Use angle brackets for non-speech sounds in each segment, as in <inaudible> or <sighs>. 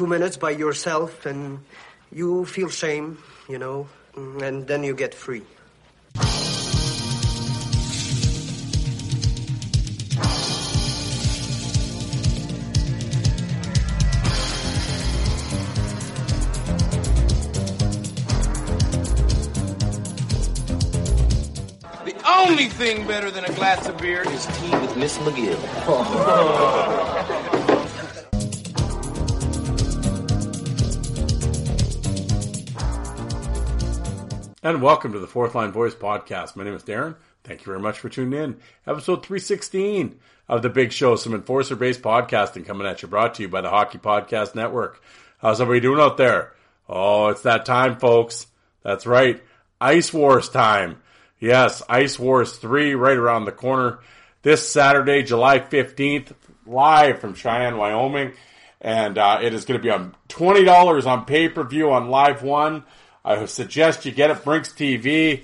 Two minutes by yourself and you feel shame, you know, and then you get free. The only thing better than a glass of beer is tea with Miss McGill. <laughs> And welcome to the Fourth Line Voice podcast. My name is Darren. Thank you very much for tuning in. Episode 316 of the big show, some enforcer based podcasting coming at you, brought to you by the Hockey Podcast Network. How's everybody doing out there? Oh, it's that time, folks. That's right. Ice Wars time. Yes, Ice Wars 3 right around the corner this Saturday, July 15th, live from Cheyenne, Wyoming. And uh, it is going to be on $20 on pay per view on Live One. I suggest you get it, Brinks TV.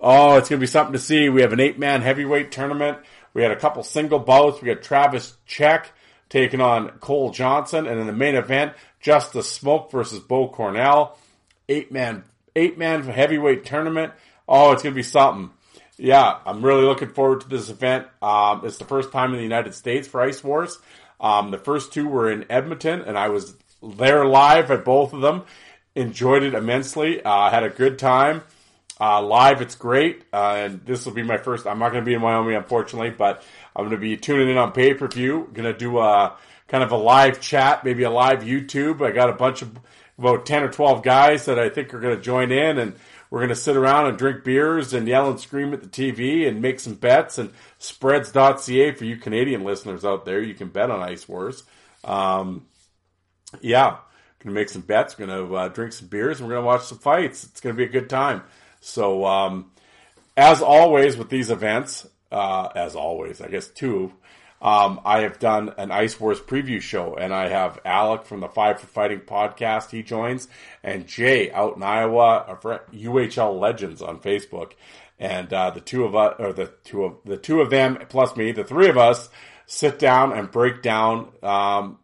Oh, it's going to be something to see. We have an eight man heavyweight tournament. We had a couple single bouts. We got Travis Check taking on Cole Johnson. And in the main event, Justice Smoke versus Bo Cornell. Eight man, eight man heavyweight tournament. Oh, it's going to be something. Yeah, I'm really looking forward to this event. Um, it's the first time in the United States for Ice Wars. Um, the first two were in Edmonton, and I was there live at both of them. Enjoyed it immensely. Uh, had a good time. Uh, live, it's great. Uh, and this will be my first. I'm not going to be in Wyoming, unfortunately, but I'm going to be tuning in on pay per view. Going to do a kind of a live chat, maybe a live YouTube. I got a bunch of about 10 or 12 guys that I think are going to join in, and we're going to sit around and drink beers and yell and scream at the TV and make some bets. And spreads.ca for you Canadian listeners out there, you can bet on Ice Wars. Um, yeah to make some bets. We're to uh, drink some beers, and we're to watch some fights. It's to be a good time. So, um, as always with these events, uh, as always, I guess two, um, I have done an Ice Wars preview show, and I have Alec from the Five for Fighting podcast. He joins, and Jay out in Iowa, UHL Legends on Facebook, and uh, the two of us, or the two of the two of them plus me, the three of us, sit down and break down um,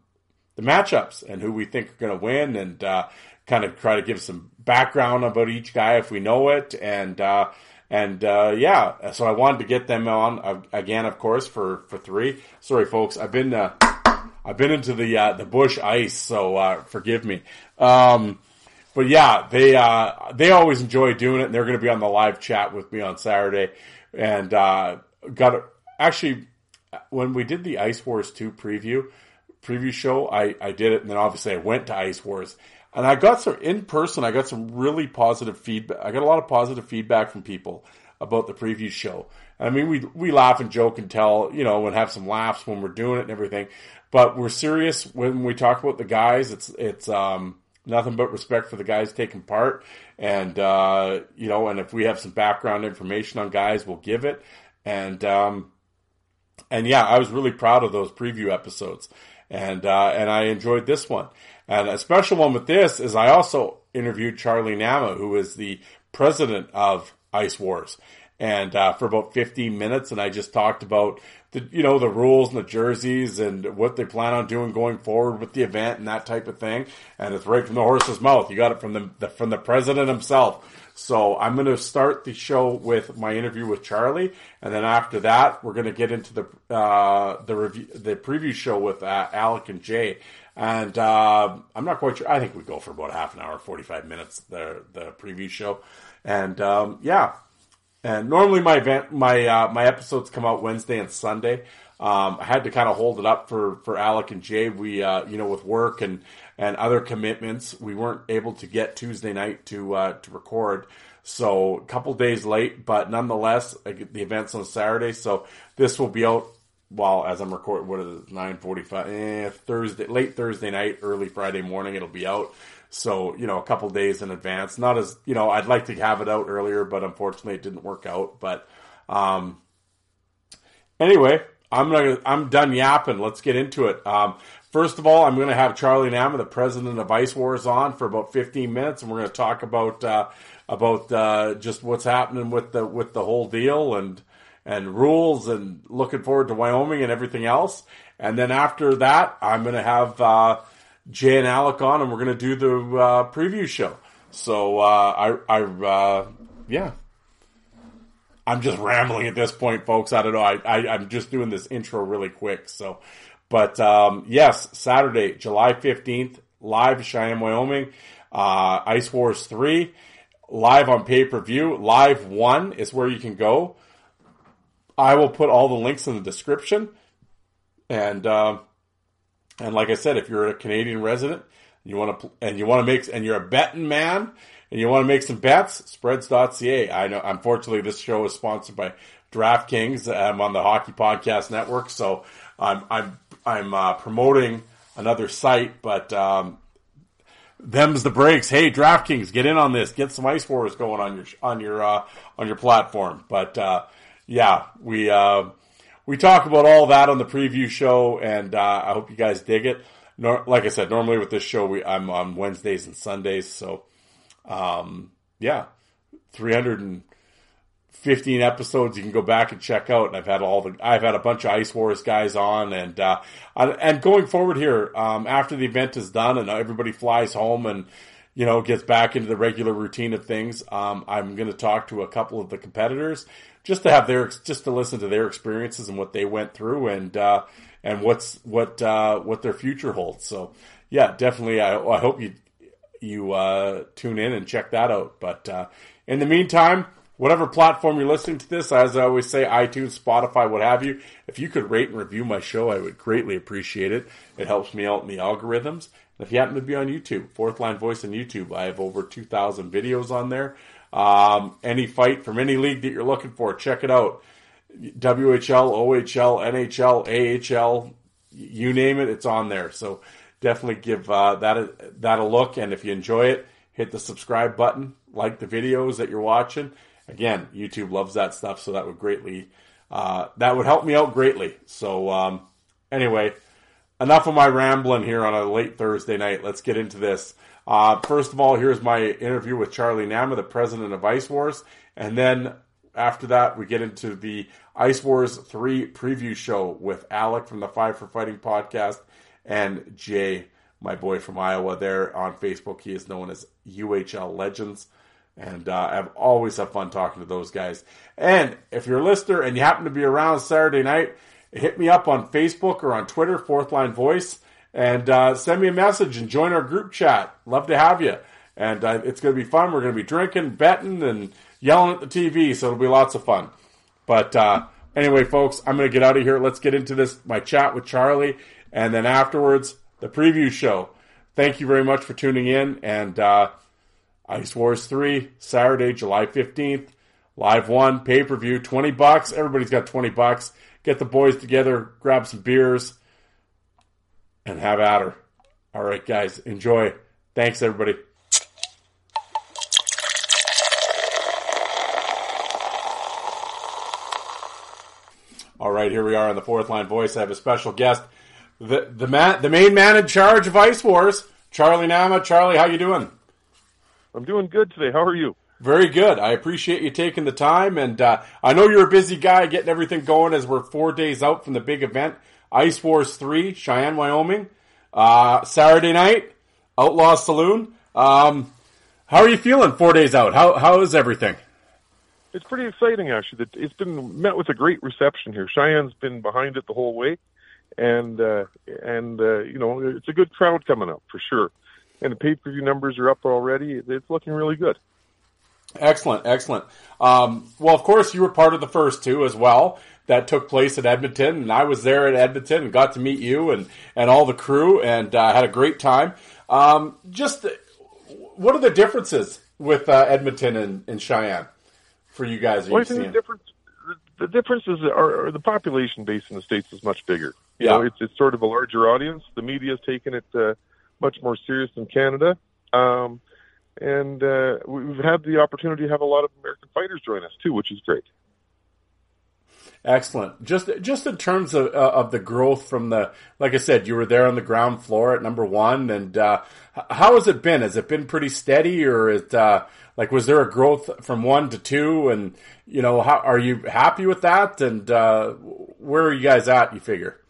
the matchups and who we think are going to win and uh, kind of try to give some background about each guy if we know it. And uh, and uh, yeah so I wanted to get them on uh, again of course for for three. Sorry folks I've been uh, I've been into the uh, the Busch Ice so forgive me. Um, but yeah they they always enjoy doing it and they're going to be on the live chat with me on Saturday. And got actually when we did the Ice Wars 2 preview preview show, I, I did it, and then obviously I went to Ice Wars, and I got some in person. I got some really positive feedback. I got a lot of positive feedback from people about the preview show. I mean, we we laugh and joke and tell, you know, and have some laughs when we're doing it and everything, but we're serious when we talk about the guys. It's it's um, nothing but respect for the guys taking part, and uh, you know, and if we have some background information on guys, we'll give it, and um, and yeah, I was really proud of those preview episodes and uh, and I enjoyed this one. And a special one with this is I also interviewed Charlie Nama, who is the president of Ice Wars, and uh, for about 15 minutes, and I just talked about the you know the rules and the jerseys and what they plan on doing going forward with the event and that type of thing. And it's right from the horse's mouth. You got it from the, the from the president himself. So I'm going to start the show with my interview with Charlie, and then after that, we're going to get into the uh, the review, the preview show with uh, Alec and Jay. And uh, I'm not quite sure. I think we go for about half an hour, 45 minutes. The the preview show, and um, yeah. And normally my event, my uh, my episodes come out Wednesday and Sunday. Um, I had to kind of hold it up for, for Alec and Jay. We, uh, you know, with work and, and other commitments, we weren't able to get Tuesday night to uh, to record. So a couple days late, but nonetheless, the event's on Saturday, so this will be out. Well, as I'm recording, what is it? Nine forty-five. Eh, Thursday, late Thursday night, early Friday morning. It'll be out. So you know, a couple days in advance. Not as you know, I'd like to have it out earlier, but unfortunately, it didn't work out. But um, anyway, I'm gonna I'm done yapping. Let's get into it. Um, first of all, I'm going to have Charlie Nama, the president of Ice Wars, on for about 15 minutes, and we're going to talk about uh, about uh, just what's happening with the with the whole deal and and rules and looking forward to Wyoming and everything else. And then after that, I'm going to have uh, Jay and Alec on, and we're going to do the uh, preview show. So uh, I, I, uh, yeah, I'm just rambling at this point, folks. I don't know. I, I am just doing this intro really quick. So, but um, yes, Saturday, July 15th, live Cheyenne, Wyoming, uh, Ice Wars three live on pay per view. Live one is where you can go. I will put all the links in the description. And uh, and like I said, if you're a Canadian resident, you want to and you want to make and you're a betting man and you want to make some bets, spreads.ca. I know unfortunately this show is sponsored by DraftKings. I'm on the Hockey Podcast Network, so I'm I'm I'm uh, promoting another site, but um, them's the breaks. Hey, DraftKings, get in on this. Get some ice wars going on your on your uh, on your platform. But uh, yeah, we uh, we talk about all that on the preview show, and uh, I hope you guys dig it. Nor- like I said, normally with this show, we I'm on Wednesdays and Sundays, so um, yeah, three hundred and 15 episodes you can go back and check out. And I've had all the, I've had a bunch of Ice Wars guys on and, uh, and going forward here, um, after the event is done and everybody flies home and, you know, gets back into the regular routine of things, um, I'm going to talk to a couple of the competitors just to have their, just to listen to their experiences and what they went through and, uh, and what's, what, uh, what their future holds. So yeah, definitely. I, I hope you, you, uh, tune in and check that out. But, uh, in the meantime, whatever platform you're listening to this, as I always say, iTunes, Spotify, what have you, if you could rate and review my show, I would greatly appreciate it. It helps me out in the algorithms. And if you happen to be on YouTube, Fourth Line Voice on YouTube, I have over 2,000 videos on there. Um, any fight from any league that you're looking for, check it out. WHL, OHL, NHL, AHL, you name it, it's on there. So definitely give uh, that a, that a look. And if you enjoy it, hit the subscribe button, like the videos that you're watching again, YouTube loves that stuff, so that would greatly uh, that would help me out greatly. So um, anyway, enough of my rambling here on a late Thursday night. Let's get into this. Uh, first of all, here's my interview with Charlie Nama, the president of Ice Wars, and then after that, we get into the Ice Wars 3 preview show with Alec from the Five for Fighting podcast and Jay, my boy from Iowa, there on Facebook. He is known as UHL Legends. And uh, I've always had fun talking to those guys. And if you're a listener and you happen to be around Saturday night, hit me up on Facebook or on Twitter, Fourth Line Voice, and uh, send me a message and join our group chat. Love to have you. And uh, it's going to be fun. We're going to be drinking, betting, and yelling at the TV, so it'll be lots of fun. But uh, anyway, folks, I'm going to get out of here. Let's get into this my chat with Charlie, and then afterwards the preview show. Thank you very much for tuning in, and uh, Ice Wars 3, Saturday, July 15th. Live one, pay per view, 20 bucks. Everybody's got 20 bucks. Get the boys together, grab some beers, and have at her. All right, guys, enjoy. Thanks, everybody. All right, here we are on the fourth line voice. I have a special guest, the the man, the main man in charge of Ice Wars, Charlie Nama. Charlie, how you doing? I'm doing good today. How are you? Very good. I appreciate you taking the time, and uh, I know you're a busy guy getting everything going as we're four days out from the big event, Ice Wars Three, Cheyenne, Wyoming, uh, Saturday night, Outlaw Saloon. Um, how are you feeling? Four days out. How how is everything? It's pretty exciting, actually. It's been met with a great reception here. Cheyenne's been behind it the whole way, and uh, and uh, you know it's a good crowd coming up for sure and the pay per view numbers are up already. It's looking really good. Excellent, excellent. Um, well, of course, you were part of the first two as well that took place at Edmonton, and I was there at Edmonton and got to meet you and and all the crew, and uh, had a great time. Um, just what are the differences with uh, Edmonton and, and, Cheyenne for you guys? Well, think the difference, the, the differences are, are, the population base in the states is much bigger. You yeah. know, it's, it's sort of a larger audience. The media has taken it uh, much more serious than Canada. Um, and uh, we've had the opportunity to have a lot of American fighters join us too, which is great. Excellent. Just just in terms of uh, of the growth from the, like I said, you were there on the ground floor at number one, and uh, how has it been? Has it been pretty steady, or it uh, like was there a growth from one to two? And you know, how are you happy with that? And uh, where are you guys at? You figure?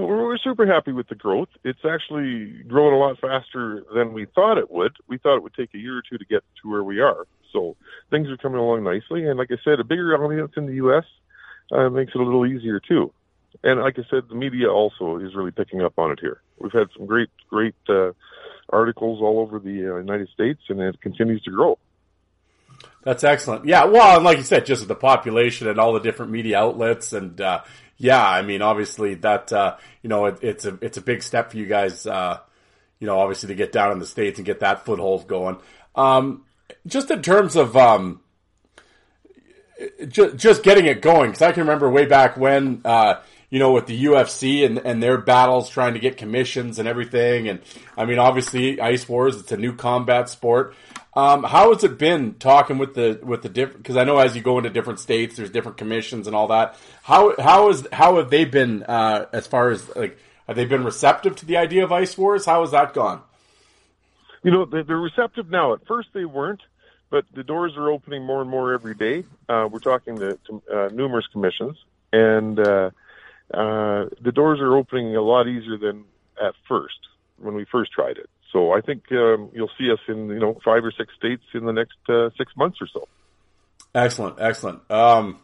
We're super happy with the growth. It's actually growing a lot faster than we thought it would. We thought it would take a year or two to get to where we are. So things are coming along nicely. And like I said, a bigger audience in the U.S. Uh, makes it a little easier too. And like I said, the media also is really picking up on it here. We've had some great, great uh, articles all over the uh, United States, and it continues to grow. That's excellent. Yeah, well, and like you said, just the population and all the different media outlets, and uh, yeah, I mean, obviously that uh, you know it, it's a it's a big step for you guys. Uh, you know, obviously to get down in the states and get that foothold going. Um, just in terms of um, just just getting it going, because I can remember way back when. Uh, you know, with the UFC and, and their battles trying to get commissions and everything. And I mean, obviously, Ice Wars, it's a new combat sport. Um, how has it been talking with the with the different? Because I know as you go into different states, there's different commissions and all that. How how is how have they been uh, as far as like have they been receptive to the idea of ice wars? How has that gone? You know, they're receptive now. At first, they weren't, but the doors are opening more and more every day. Uh, we're talking to, to uh, numerous commissions, and uh, the doors are opening a lot easier than at first when we first tried it. So I think um, you'll see us in you know five or six states in the next uh, six months or so. Excellent, excellent. Um,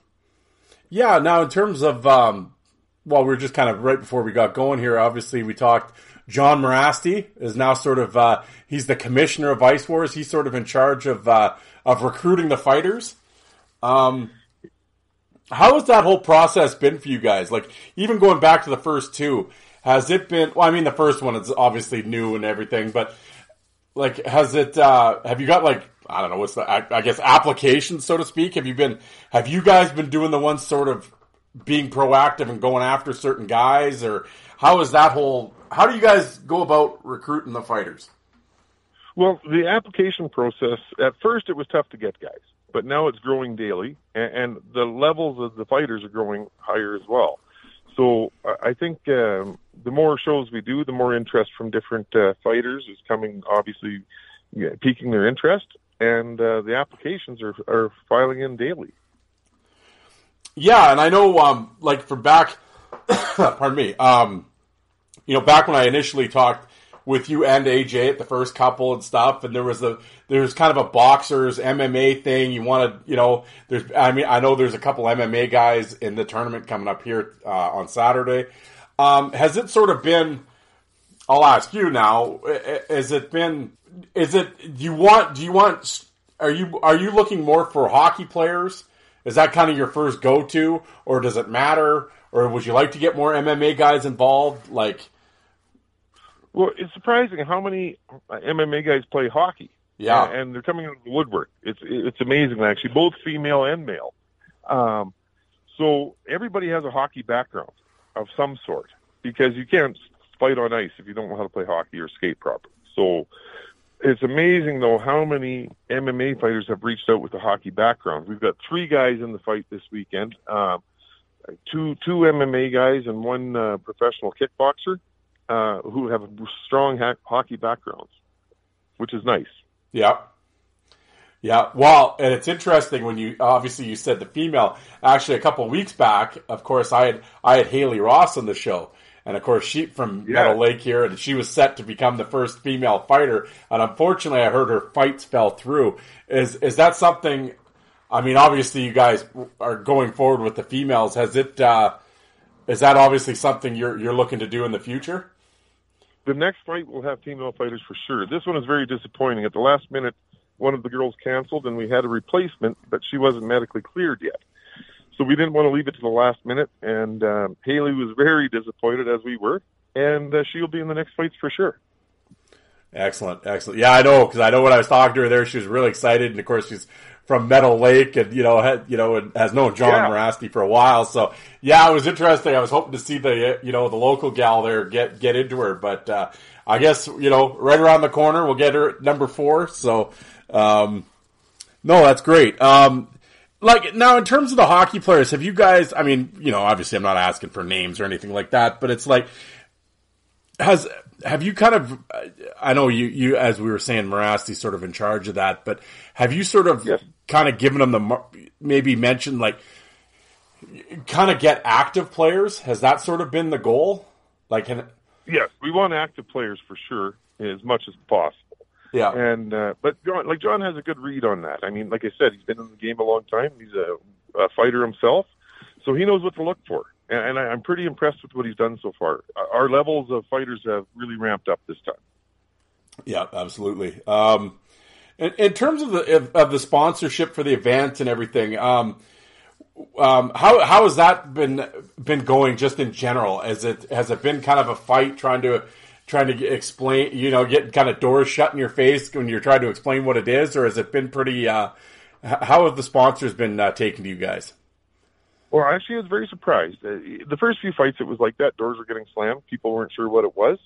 yeah. Now, in terms of um, well, we are just kind of right before we got going here. Obviously, we talked. John Mirasty is now sort of uh, he's the commissioner of Ice Wars. He's sort of in charge of uh, of recruiting the fighters. Um, how has that whole process been for you guys? Like even going back to the first two, has it been? Well, I mean, the first one is obviously new and everything, but like, has it? uh Have you got like I don't know what's the I, I guess application, so to speak? Have you been? Have you guys been doing the ones sort of being proactive and going after certain guys, or how is that whole? How do you guys go about recruiting the fighters? Well, the application process at first it was tough to get guys, but now it's growing daily, and, and the levels of the fighters are growing higher as well. So I think um, the more shows we do, the more interest from different uh, fighters is coming. Obviously, yeah, piquing their interest, and uh, the applications are are filing in daily. Yeah, and I know, um, like for back, <coughs> pardon me, um, you know, back when I initially talked with you and AJ at the first couple and stuff, and there was a there's kind of a boxers MMA thing. You want to, you know, there's I mean I know there's a couple MMA guys in the tournament coming up here uh, on Saturday. Um, has it sort of been? I'll ask you now. Has it been? Is it? Do you want? Do you want? Are you are you looking more for hockey players? Is that kind of your first go to, or does it matter? Or would you like to get more MMA guys involved? Like, well, it's surprising how many MMA guys play hockey. Yeah, and they're coming out of the woodwork. It's it's amazing actually, both female and male. Um, so everybody has a hockey background of some sort because you can't fight on ice if you don't know how to play hockey or skate properly. So it's amazing though how many MMA fighters have reached out with a hockey background. We've got three guys in the fight this weekend. Um, two two MMA guys and one uh, professional kickboxer uh, who have strong ha- hockey backgrounds, which is nice. Yeah. Yeah, well, and it's interesting when you obviously you said the female. Actually, a couple of weeks back, of course, I had I had Haley Ross on the show, and of course she from yeah. Meadow Lake here, and she was set to become the first female fighter. And unfortunately, I heard her fights fell through. Is is that something? I mean, obviously, you guys are going forward with the females. Has it? Uh, is that obviously something you're you're looking to do in the future? The next fight will have female fighters for sure. This one is very disappointing. At the last minute, one of the girls canceled, and we had a replacement, but she wasn't medically cleared yet. So we didn't want to leave it to the last minute, and um, Haley was very disappointed, as we were, and uh, she'll be in the next fights for sure. Excellent, excellent. Yeah, I know because I know when I was talking to her there, she was really excited, and of course she's from Meadow Lake, and you know, had, you know, and has known John Yeah. Mirasty for a while. So yeah, it was interesting. I was hoping to see the you know the local gal there get get into her, but uh, I guess you know right around the corner we'll get her at number four. So um, no, that's great. Um, like now, in terms of the hockey players, have you guys? I mean, you know, obviously, I'm not asking for names or anything like that, but it's like, has have you kind of? I know you, you as we were saying, Mirasty's sort of in charge of that, but have you sort of Yes. kind of given them the maybe mentioned like kind of get active players? Has that sort of been the goal? Like, can, Yes, we want active players for sure, as much as possible. yeah, And uh, but John, like John has a good read on that. I mean, like I said, he's been in the game a long time. He's a, a fighter himself, so he knows what to look for. And, and I, I'm pretty impressed with what he's done so far. Our- Our levels of fighters have really ramped up this time. Yeah, absolutely. Um, in, in terms of the of, the sponsorship for the event and everything, um, um, how how has that been been going just in general? Has it has it been kind of a fight trying to trying to explain, you know, get kind of doors shut in your face when you're trying to explain what it is, or has it been pretty? Uh, how have the sponsors been uh, taking to you guys? Well, actually, I was very surprised. Uh, the first few fights, it was like that. Doors were getting slammed. People weren't sure what it was.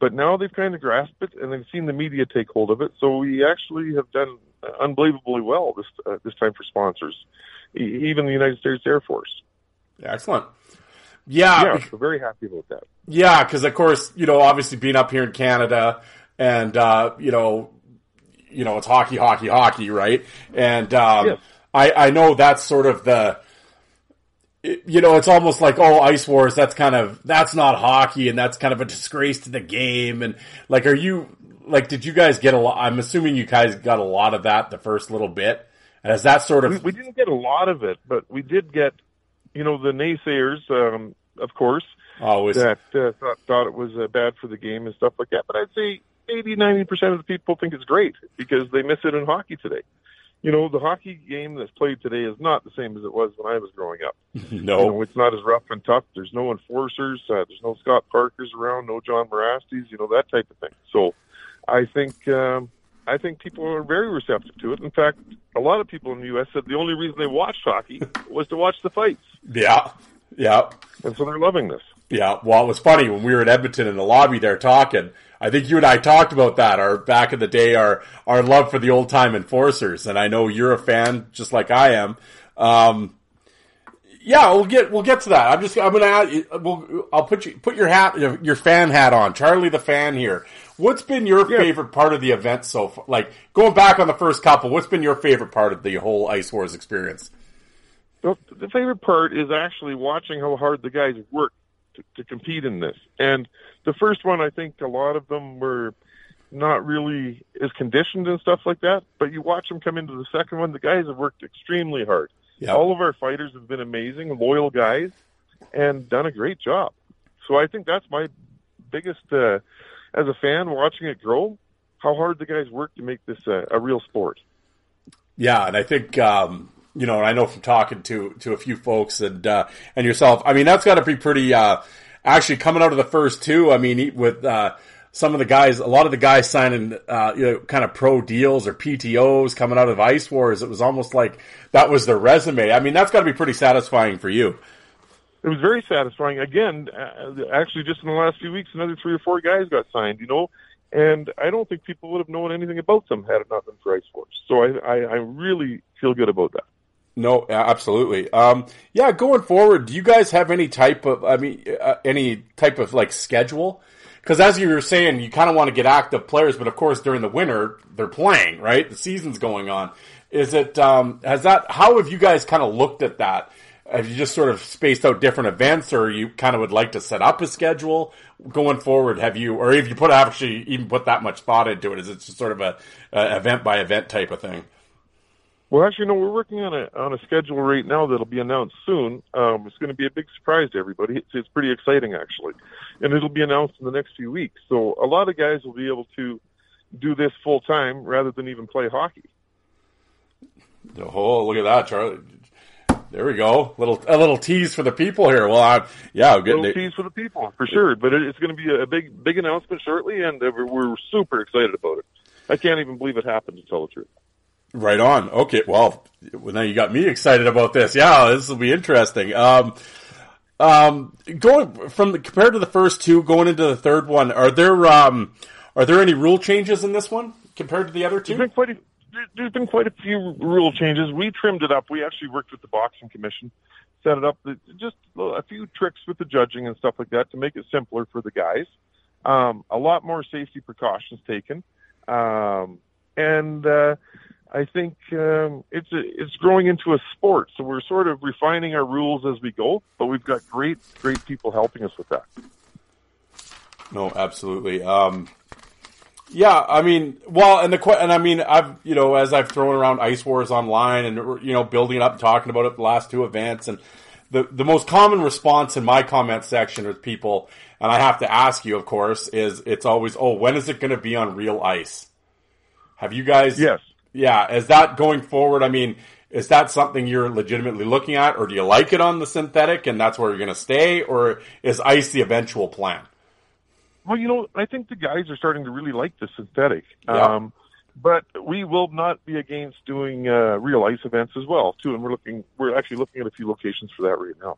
But now they've kind of grasped it, and they've seen the media take hold of it. So we actually have done unbelievably well this uh, this time for sponsors, even the United States Air Force. Excellent. Yeah, Yeah, so very happy about that. Yeah, because of course, you know, obviously being up here in Canada, and uh, you know, you know, it's hockey, hockey, hockey, right? And um, Yes. I I know that's sort of the, you know, it's almost like oh, ice wars. That's kind of that's not hockey, and that's kind of a disgrace to the game. And like, are you like, did you guys get a lot? I'm assuming you guys got a lot of that the first little bit. And has that sort of We, we didn't get a lot of it, but we did get, you know, the naysayers, um, of course, always that uh, thought, thought it was uh, bad for the game and stuff like that. But I'd say 80, 90% of the people think it's great because they miss it in hockey today. You know, the hockey game that's played today is not the same as it was when I was growing up. <laughs> You know, no? it's not as rough and tough. There's no enforcers. Uh, there's no Scott Parkers around. No John Mirastys. You know that type of thing. So, I think um, I think people are very receptive to it. In fact, a lot of people in the U.S. said the only reason they watched hockey <laughs> was to watch the fights, Yeah, yeah. and so they're loving this. Yeah, well, it was funny when we were in Edmonton in the lobby there talking. I think you and I talked about that. Our back in the day, our our love for the old time enforcers, and I know you're a fan just like I am. Um, yeah, we'll get we'll get to that. I'm just I'm gonna add, we'll I'll put you put your hat your, your fan hat on. Charlie the fan here. What's been your Yeah. favorite part of the event so far? Like going back on the first couple, what's been your favorite part of the whole Ice Wars experience? The, the favorite part is actually watching how hard the guys work to, to compete in this. And the first one, I think a lot of them were not really as conditioned and stuff like that. But you watch them come into the second one, the guys have worked extremely hard. Yeah. All of our fighters have been amazing, loyal guys, and done a great job. So I think that's my biggest, uh, as a fan watching it grow, how hard the guys work to make this uh, a real sport. Yeah, and I think um, you know, and I know from talking to to a few folks and uh, and yourself, I mean, that's got to be pretty. Uh, actually, coming out of the first two, I mean, with uh, some of the guys, a lot of the guys signing, uh, you know, kind of pro deals or PTOS coming out of Ice Wars, it was almost like that was their resume. I mean, that's got to be pretty satisfying for you. it was very satisfying. Again, uh, actually, just in the last few weeks, another three or four guys got signed. You know, and I don't think people would have known anything about them had it not been for Ice Force. So I, I, I really feel good about that. No, absolutely. Um, yeah, going forward, do you guys have any type of, I mean, uh, any type of like schedule? Because as you were saying, you kind of want to get active players, but of course during the winter they're playing, right? The season's going on. Is it? Um, has that? How have you guys kind of looked at that? Have you just sort of spaced out different events, or you kind of would like to set up a schedule going forward? Have you, or have you put actually even put that much thought into it? Is it just sort of a, a event by event type of thing? Well, actually, no, we're working on a on a schedule right now that'll be announced soon. Um, it's going to be a big surprise to everybody. It's, it's pretty exciting, actually, and it'll be announced in the next few weeks. So a lot of guys will be able to do this full time rather than even play hockey. Oh, look at that, Charlie. there we go. Little a little tease for the people here. Well, I, yeah, good. Little tease for the people for sure. But it, it's going to be a big big announcement shortly, and we're, we're super excited about it. I can't even believe it happened to tell the truth. Right on. Okay. Well, now you got me excited about this. Yeah, this will be interesting. Um, um, going from the, compared to the first two, going into the third one, are there um, are there any rule changes in this one compared to the other two? There's been quite a, there's been quite a few rule changes. We trimmed it up. We actually worked with the boxing commission, set it up just a few tricks with the judging and stuff like that to make it simpler for the guys. Um, a lot more safety precautions taken, um, and uh, I think um, it's a, it's growing into a sport. So we're sort of refining our rules as we go, but we've got great great people helping us with that. No, absolutely. Um, yeah, I mean, well, and the and I mean, I've you know, as I've thrown around Ice Wars online and you know, building it up, and talking about it the last two events, and the the most common response in my comment section with people, and I have to ask you, of course, is it's always, oh, when is it going to be on real ice? Have you guys? Yes. Yeah, is that going forward? I mean, is that something you're legitimately looking at, or do you like it on the synthetic and that's where you're going to stay, or is ice the eventual plan? Well, you know, I think the guys are starting to really like the synthetic. Yeah. Um, but we will not be against doing uh, real ice events as well, too. And we're looking, we're actually looking at a few locations for that right now.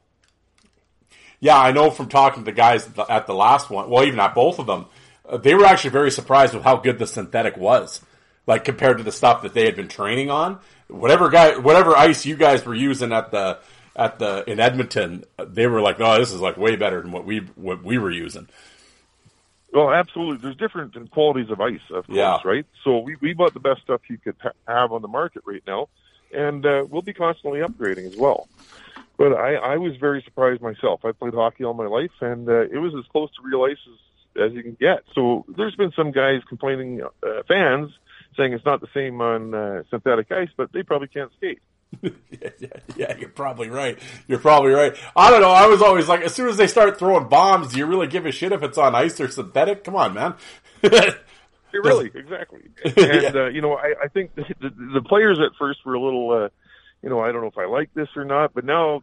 Yeah, I know from talking to the guys at the last one, well, even at both of them, uh, they were actually very surprised with how good the synthetic was, like compared to the stuff that they had been training on. Whatever guy, whatever ice you guys were using at the at the in Edmonton, they were like, "Oh, this is like way better than what we what we were using." Well, absolutely. There's different qualities of ice, of course, yeah. right? So we, we bought the best stuff you could ha- have on the market right now, and uh, we'll be constantly upgrading as well. But I, I was very surprised myself. I played hockey all my life, and uh, it was as close to real ice as, as you can get. So there's been some guys complaining, uh, fans, saying it's not the same on uh, synthetic ice, but they probably can't skate. yeah, <laughs> yeah, yeah, you're probably right. You're probably right. I don't know. I was always like, as soon as they start throwing bombs, do you really give a shit if it's on ice or synthetic? Come on, man. <laughs> really, <laughs> exactly. And yeah. uh, you know, I, I think the, the, the, players at first were a little, uh, you know, I don't know if I like this or not, but now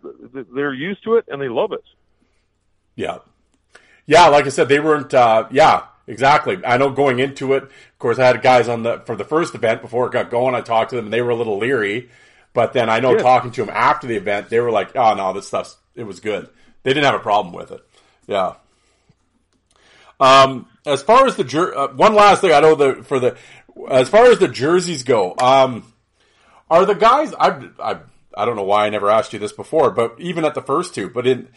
they're used to it and they love it. Yeah, yeah. Like I said, they weren't. Uh, yeah, exactly. I know going into it. Of course, I had guys on the for the first event before it got going. I talked to them, and they were a little leery but then I know yeah. talking to them after the event, they were like, "Oh no, this stuff it was good." They didn't have a problem with it. Yeah. Um, as far as the jer- uh, one last thing, I know the for the as far as the jerseys go, um, are the guys I I I don't know why I never asked you this before, but even at the first two, but in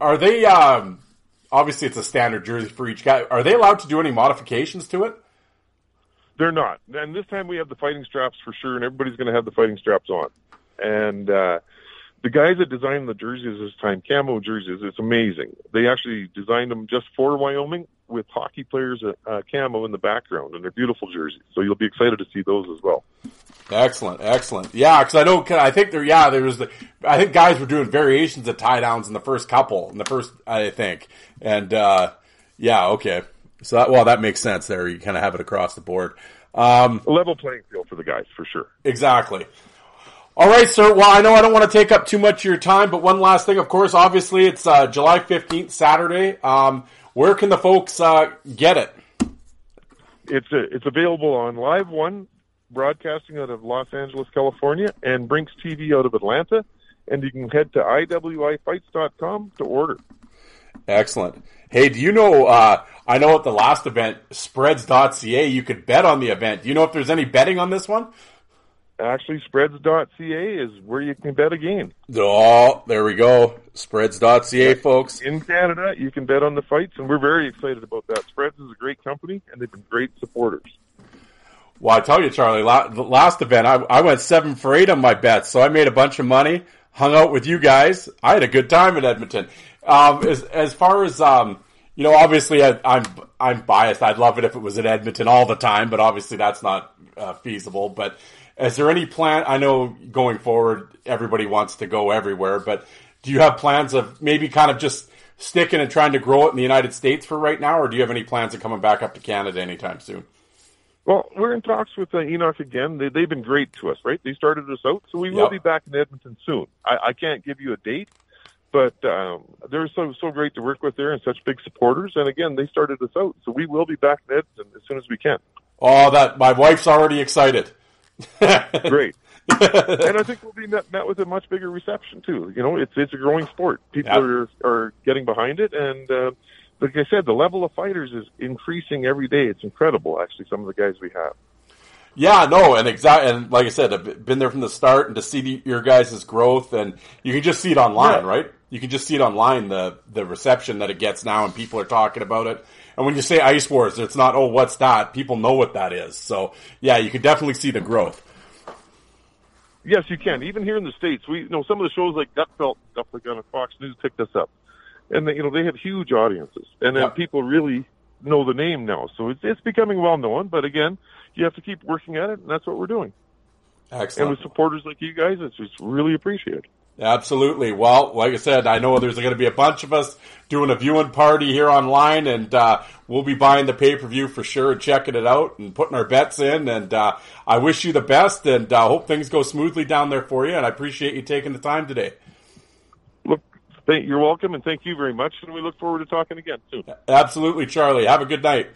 are they um, obviously it's a standard jersey for each guy. Are they allowed to do any modifications to it? They're not. And this time we have the fighting straps for sure, and everybody's going to have the fighting straps on. And uh, the guys that designed the jerseys this time, camo jerseys, it's amazing. They actually designed them just for Wyoming with hockey players uh, uh, camo in the background, and they're beautiful jerseys. So you'll be excited to see those as well. Excellent, excellent. Yeah, because I know, I think there, yeah, there was the, I think guys were doing variations of tie downs in the first couple, in the first, I think, and uh, yeah, okay. So that, well, that makes sense there. You kind of have it across the board. Um, a level playing field for the guys, for sure. Exactly. All right, sir. Well, I know I don't want to take up too much of your time, but one last thing, of course, obviously it's uh, July 15th, Saturday. Um, where can the folks uh, get it? It's a, uh, it's available on Live One, broadcasting out of Los Angeles, California, and Brinks TV out of Atlanta. And you can head to iwifights.com to order. Excellent. Hey, do you know? Uh, I know at the last event, spreads.ca, you could bet on the event. Do you know if there's any betting on this one? Actually, spreads.ca is where you can bet a game. Oh, there we go. Spreads.ca, folks. In Canada, you can bet on the fights, and we're very excited about that. Spreads is a great company, and they've been great supporters. Well, I tell you, Charlie, the last event, I, I went seven for eight on my bets, so I made a bunch of money, hung out with you guys. I had a good time in Edmonton. Um, as, as far as, um, you know, obviously I, am I'm, I'm biased. I'd love it if it was in Edmonton all the time, but obviously that's not uh, feasible. But is there any plan? I know going forward, everybody wants to go everywhere, but do you have plans of maybe kind of just sticking and trying to grow it in the United States for right now, or do you have any plans of coming back up to Canada anytime soon? Well, we're in talks with uh, Enoch again. They, they've been great to us, right? They started us out, so we will Yep. be back in Edmonton soon. I, I can't give you a date, but um, they're so so great to work with there and such big supporters. And again, they started us out, so we will be back in Edmonton as soon as we can. Oh, that my wife's already excited. <laughs> Great. and I think we'll be met, met with a much bigger reception too. You know, it's it's a growing sport. People are are getting behind it, and uh, like I said, the level of fighters is increasing every day. It's incredible, actually. Some of the guys we have. Yeah, no, and exactly, and like I said, I've been there from the start, and to see the, your guys' growth, and you can just see it online, Yeah. right? You can just see it online the the reception that it gets now, and people are talking about it. And when you say Ice Wars, it's not oh, what's that? People know what that is. So yeah, you can definitely see the growth. Yes, you can. Even here in the states, we you know some of the shows like Gutfeld stuff like on Fox News picked us up, and they, you know they have huge audiences, and then Yeah. people really know the name now. So it's it's becoming well known. But again, you have to keep working at it, and that's what we're doing. Excellent. And with supporters like you guys, it's just really appreciated. Absolutely. Well, like I said, I know there's going to be a bunch of us doing a viewing party here online, and uh, we'll be buying the pay per view for sure and checking it out and putting our bets in. And uh, I wish you the best, and uh, hope things go smoothly down there for you. And I appreciate you taking the time today. Look, thank, you're welcome, and thank you very much. And we look forward to talking again soon. Absolutely, Charlie. Have a good night.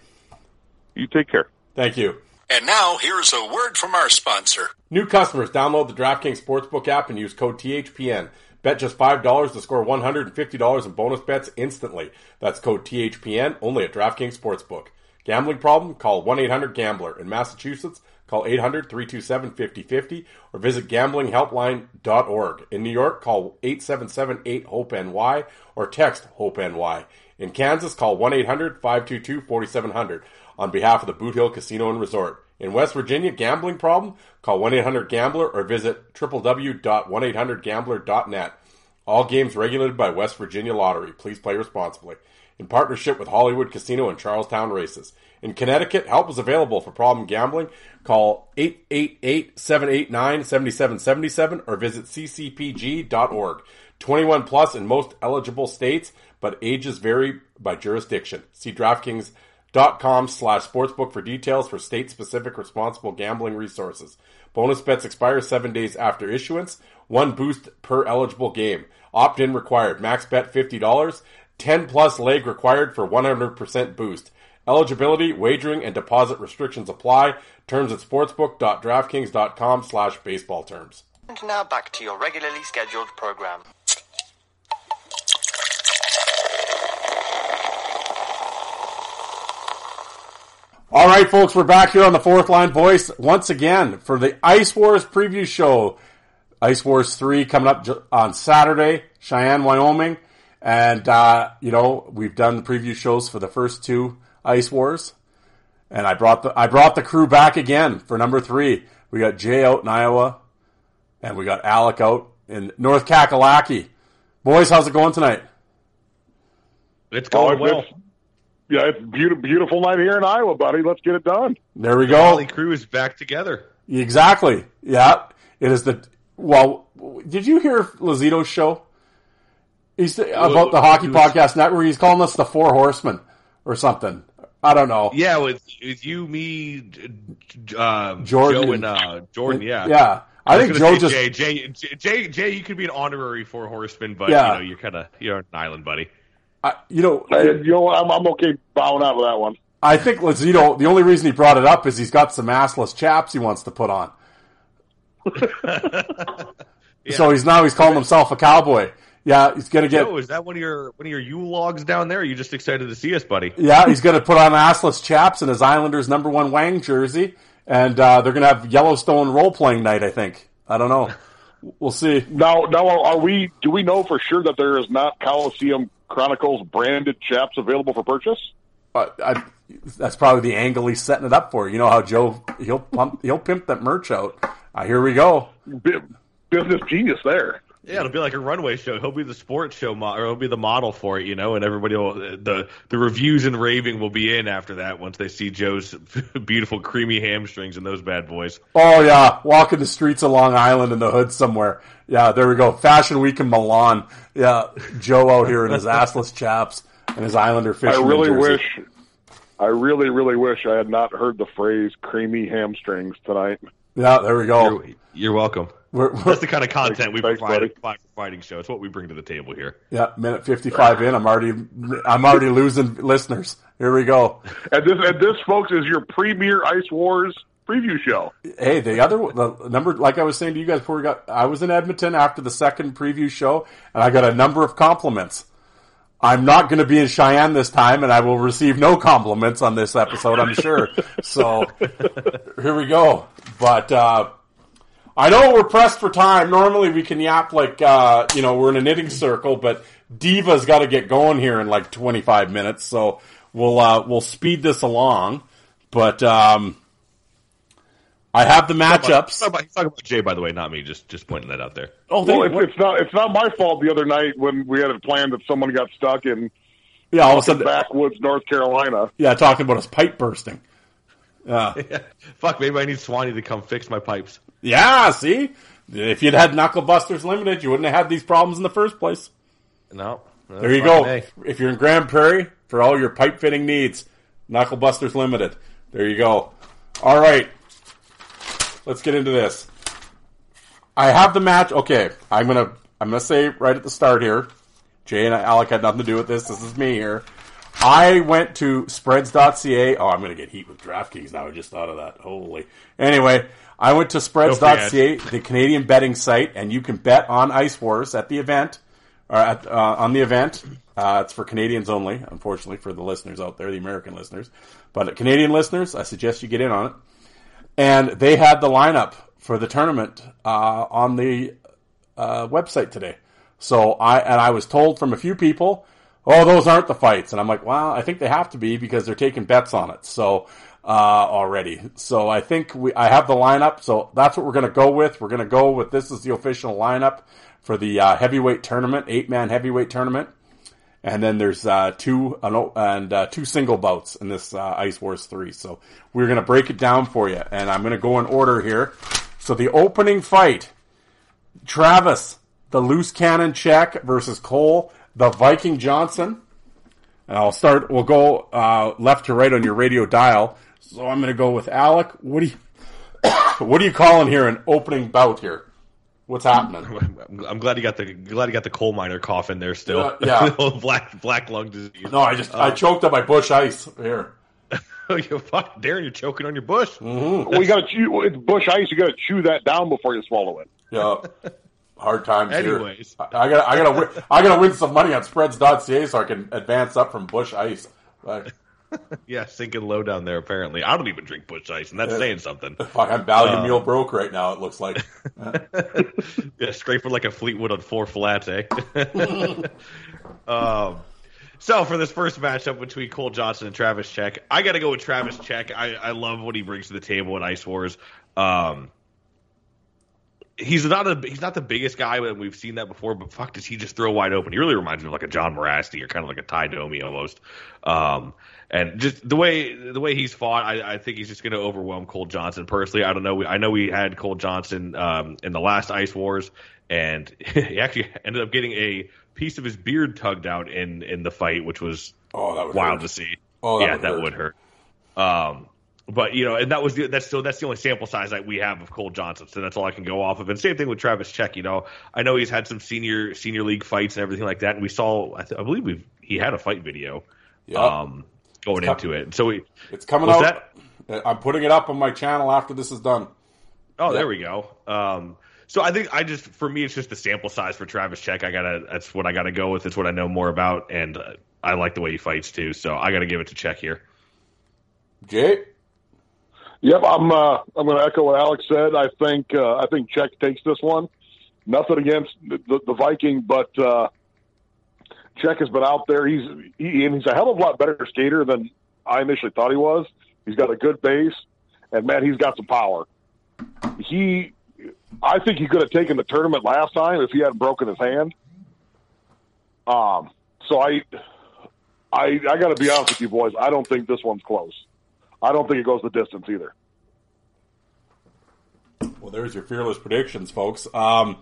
You take care. Thank you. And now, here's a word from our sponsor. New customers download the DraftKings Sportsbook app and use code THPN. Bet just $5 to score $150 in bonus bets instantly. That's code THPN only at DraftKings Sportsbook. Gambling problem? Call 1-800-GAMBLER. In Massachusetts, call 800-327-5050 or visit gamblinghelpline.org. In New York, call 877-8-HOPE-NY or text HOPE-NY. In Kansas, call 1-800-522-4700 on behalf of the Boot Hill Casino and Resort. In West Virginia, gambling problem? Call 1-800-GAMBLER or visit www.1800gambler.net. All games regulated by West Virginia Lottery. Please play responsibly. In partnership with Hollywood Casino and Charles Town Races. In Connecticut, help is available for problem gambling. Call 888-789-7777 or visit ccpg.org. 21 plus in most eligible states, but ages vary by jurisdiction. See DraftKings.com slash sportsbook for details for state-specific responsible gambling resources. Bonus bets expire seven days after issuance. One boost per eligible game. Opt-in required. Max bet $50. 10 plus leg required for 100% boost. Eligibility, wagering, and deposit restrictions apply. Terms at sportsbook.draftkings.com slash baseball terms. And now back to your regularly scheduled program. All right, folks, we're back here on the Fourth Line Voice once again for the Ice Wars preview show. Ice Wars 3 coming up on Saturday, Cheyenne, Wyoming. And, uh, you know, we've done the preview shows for the first two Ice Wars. And I brought the, I brought the crew back again for number three. We got Jay out in Iowa and we got Alec out in North Kakalaki. Boys, how's it going tonight? It's going Oh, well. it's- Yeah, it's beautiful, beautiful night here in Iowa, buddy. Let's get it done. There we The go. Holly crew is back together. Exactly. Yeah. It is the well. Did you hear Lazito's show? He's about the hockey was- podcast network. He's calling us the Four Horsemen or something. I don't know. Yeah, with, with you, me, J- J- um, Jordan Joe, and- and uh, Jordan. Yeah, Yeah. I, was think Joe just. Jay, Jay, Jay, Jay, you could be an honorary four horseman, but Yeah. you know you're kind of you're an island buddy. I, you know, you know, I'm, I'm okay bowing out with that one. I think Lazito. The only reason he brought it up is he's got some assless chaps he wants to put on. <laughs> So he's now he's calling himself a cowboy. Yeah, he's gonna get. Joe, is that one of your one of your U logs down there? Are you just excited to see us, buddy? Yeah, he's going to put on assless chaps in his Islanders number one Wang jersey, and uh, they're going to have Yellowstone role playing night. I think. I don't know. <laughs> We'll see. Now, now, are we? Do we know for sure that there is not Coliseum Chronicles branded chaps available for purchase? Uh, I, that's probably the angle he's setting it up for. You know how Joe he'll pump he'll pimp that merch out. Uh, here we go. Bu- Business genius there. Yeah, it'll be like a runway show. He'll be the sports show, mo- or he'll be the model for it, you know. And everybody will the the reviews and raving will be in after that once they see Joe's <laughs> beautiful creamy hamstrings and those bad boys. Oh yeah, walking the streets of Long Island in the hood somewhere. Yeah, there we go. Fashion Week in Milan. Yeah, Joe out here in his <laughs> assless chaps and his Islander I really jersey. wish. I really, really wish I had not heard the phrase "creamy hamstrings" tonight. Yeah, there we go. You're, you're welcome. We're, we're, That's the kind of content we Thanks, provide buddy. at Fighting Show. It's what we bring to the table here. yeah, minute fifty-five in. I'm already, I'm already losing listeners. Here we go. And this, and this, folks, is your premier Ice Wars preview show. Hey, the other the number, like I was saying to you guys before we got, I was in Edmonton after the second preview show, and I got a number of compliments. I'm not going to be in Cheyenne this time, and I will receive no compliments on this episode, I'm sure. so here we go. But uh, I know we're pressed for time. Normally we can yap like uh, you know we're in a knitting circle, but Diva's got to get going here in like 25 minutes, so we'll uh, we'll speed this along. But um, I have the matchups. He's talking, about, he's talking about Jay, by the way, not me. Just just pointing that out there. Oh, Well, it's, it's not it's not my fault. The other night when we had a plan that someone got stuck in yeah, all of a sudden, backwoods North Carolina. yeah, talking about his pipe bursting. Uh, <laughs> Fuck, maybe I need Swanee to come fix my pipes. Yeah, see, if you'd had Knuckle Busters Limited, you wouldn't have had these problems in the first place. No. There you go. If you're in Grand Prairie for all your pipe fitting needs, Knuckle Busters Limited. There you go. All right, let's get into this. I have the match. Okay, I'm gonna I'm gonna say right at the start here. Jay and Alec had nothing to do with this. This is me here. I went to spreads.ca. Oh, I'm gonna get heat with DraftKings now. I just thought of that. Holy. Anyway, I went to spreads.ca, the Canadian betting site, and you can bet on Ice Wars at the event or at, uh, on the event. Uh, it's for Canadians only, unfortunately, for the listeners out there, the American listeners. But Canadian listeners, I suggest you get in on it. And they had the lineup for the tournament uh, on the uh, website today. So I and I was told from a few people, "Oh, those aren't the fights." And I'm like, "Well, I think they have to be because they're taking bets on it." So uh, already, so I think we I have the lineup. So that's what we're going to go with. We're going to go with this is the official lineup for the uh, heavyweight tournament, eight man heavyweight tournament. And then there's uh, two an and uh, two single bouts in this uh, Ice Wars three. So we're gonna break it down for you, and I'm gonna go in order here. So the opening fight, Travis, the loose cannon check versus Cole, the Viking Johnson. And I'll start. We'll go uh, left to right on your radio dial. So I'm gonna go with Alec. What do you <coughs> what do you call in here an opening bout here? What's happening? <laughs> I'm glad you got the glad you got the coal miner cough in there still. Yeah, <laughs> black black lung disease. No, I just I choked on my Busch Ice here. <laughs> you fuck, Darren, you're choking on your bush. Mm-hmm. Well, you got to chew. It's Busch Ice. You got to chew that down before you swallow it. Yeah. Hard times Anyways. here. I, I gotta, I gotta, win, I gotta win some money on spreads.ca so I can advance up from Busch Ice. Like, <laughs> Yeah, sinking low down there. Apparently, I don't even drink Busch Ice, and that's saying something. fuck, I'm value meal broke right now. It looks like. <laughs> Yeah, scraping like a Fleetwood on four flats, eh? <laughs> um, so for this first matchup between Cole Johnson and Travis Check, I got to go with Travis Check. I, I love what he brings to the table in Ice Wars. Um, he's not a he's not the biggest guy, and we've seen that before. But fuck, does he just throw wide open? He really reminds me of like a John Mirasty or kind of like a Ty Domi almost. Um, and just the way the way he's fought, I, I think he's just going to overwhelm Cole Johnson. Personally, I don't know. I know we had Cole Johnson um, in the last Ice Wars, and <laughs> he actually ended up getting a piece of his beard tugged out in in the fight, which was Oh, that would wild hurt. to see. Oh, that yeah, would that hurt. would hurt. Um, but you know, and that was the, that's still that's the only sample size that we have of Cole Johnson, so that's all I can go off of. And same thing with Travis Check. You know, I know he's had some senior senior league fights and everything like that, and we saw I, th- I believe we he had a fight video Yeah. um, going com- into it. So we it's coming what's out. I'm putting it up on my channel after this is done. Oh, Yeah. there we go. Um, so I think I just for me it's just the sample size for Travis Check. I gotta that's what I gotta go with. It's what I know more about, and uh, I like the way he fights too. So I gotta give it to Check here. Jay? Yep, I'm. Uh, I'm going to echo what Alex said. I think. Uh, I think Czech takes this one. Nothing against the, the, the Viking, but uh, Czech has been out there. He's he, and he's a hell of a lot better skater than I initially thought he was. He's got a good base, and man, he's got some power. He, I think he could have taken the tournament last time if he hadn't broken his hand. Um. So I, I, I got to be honest with you boys. I don't think this one's close. I don't think it goes the distance either. Well, there's your fearless predictions, folks. Um,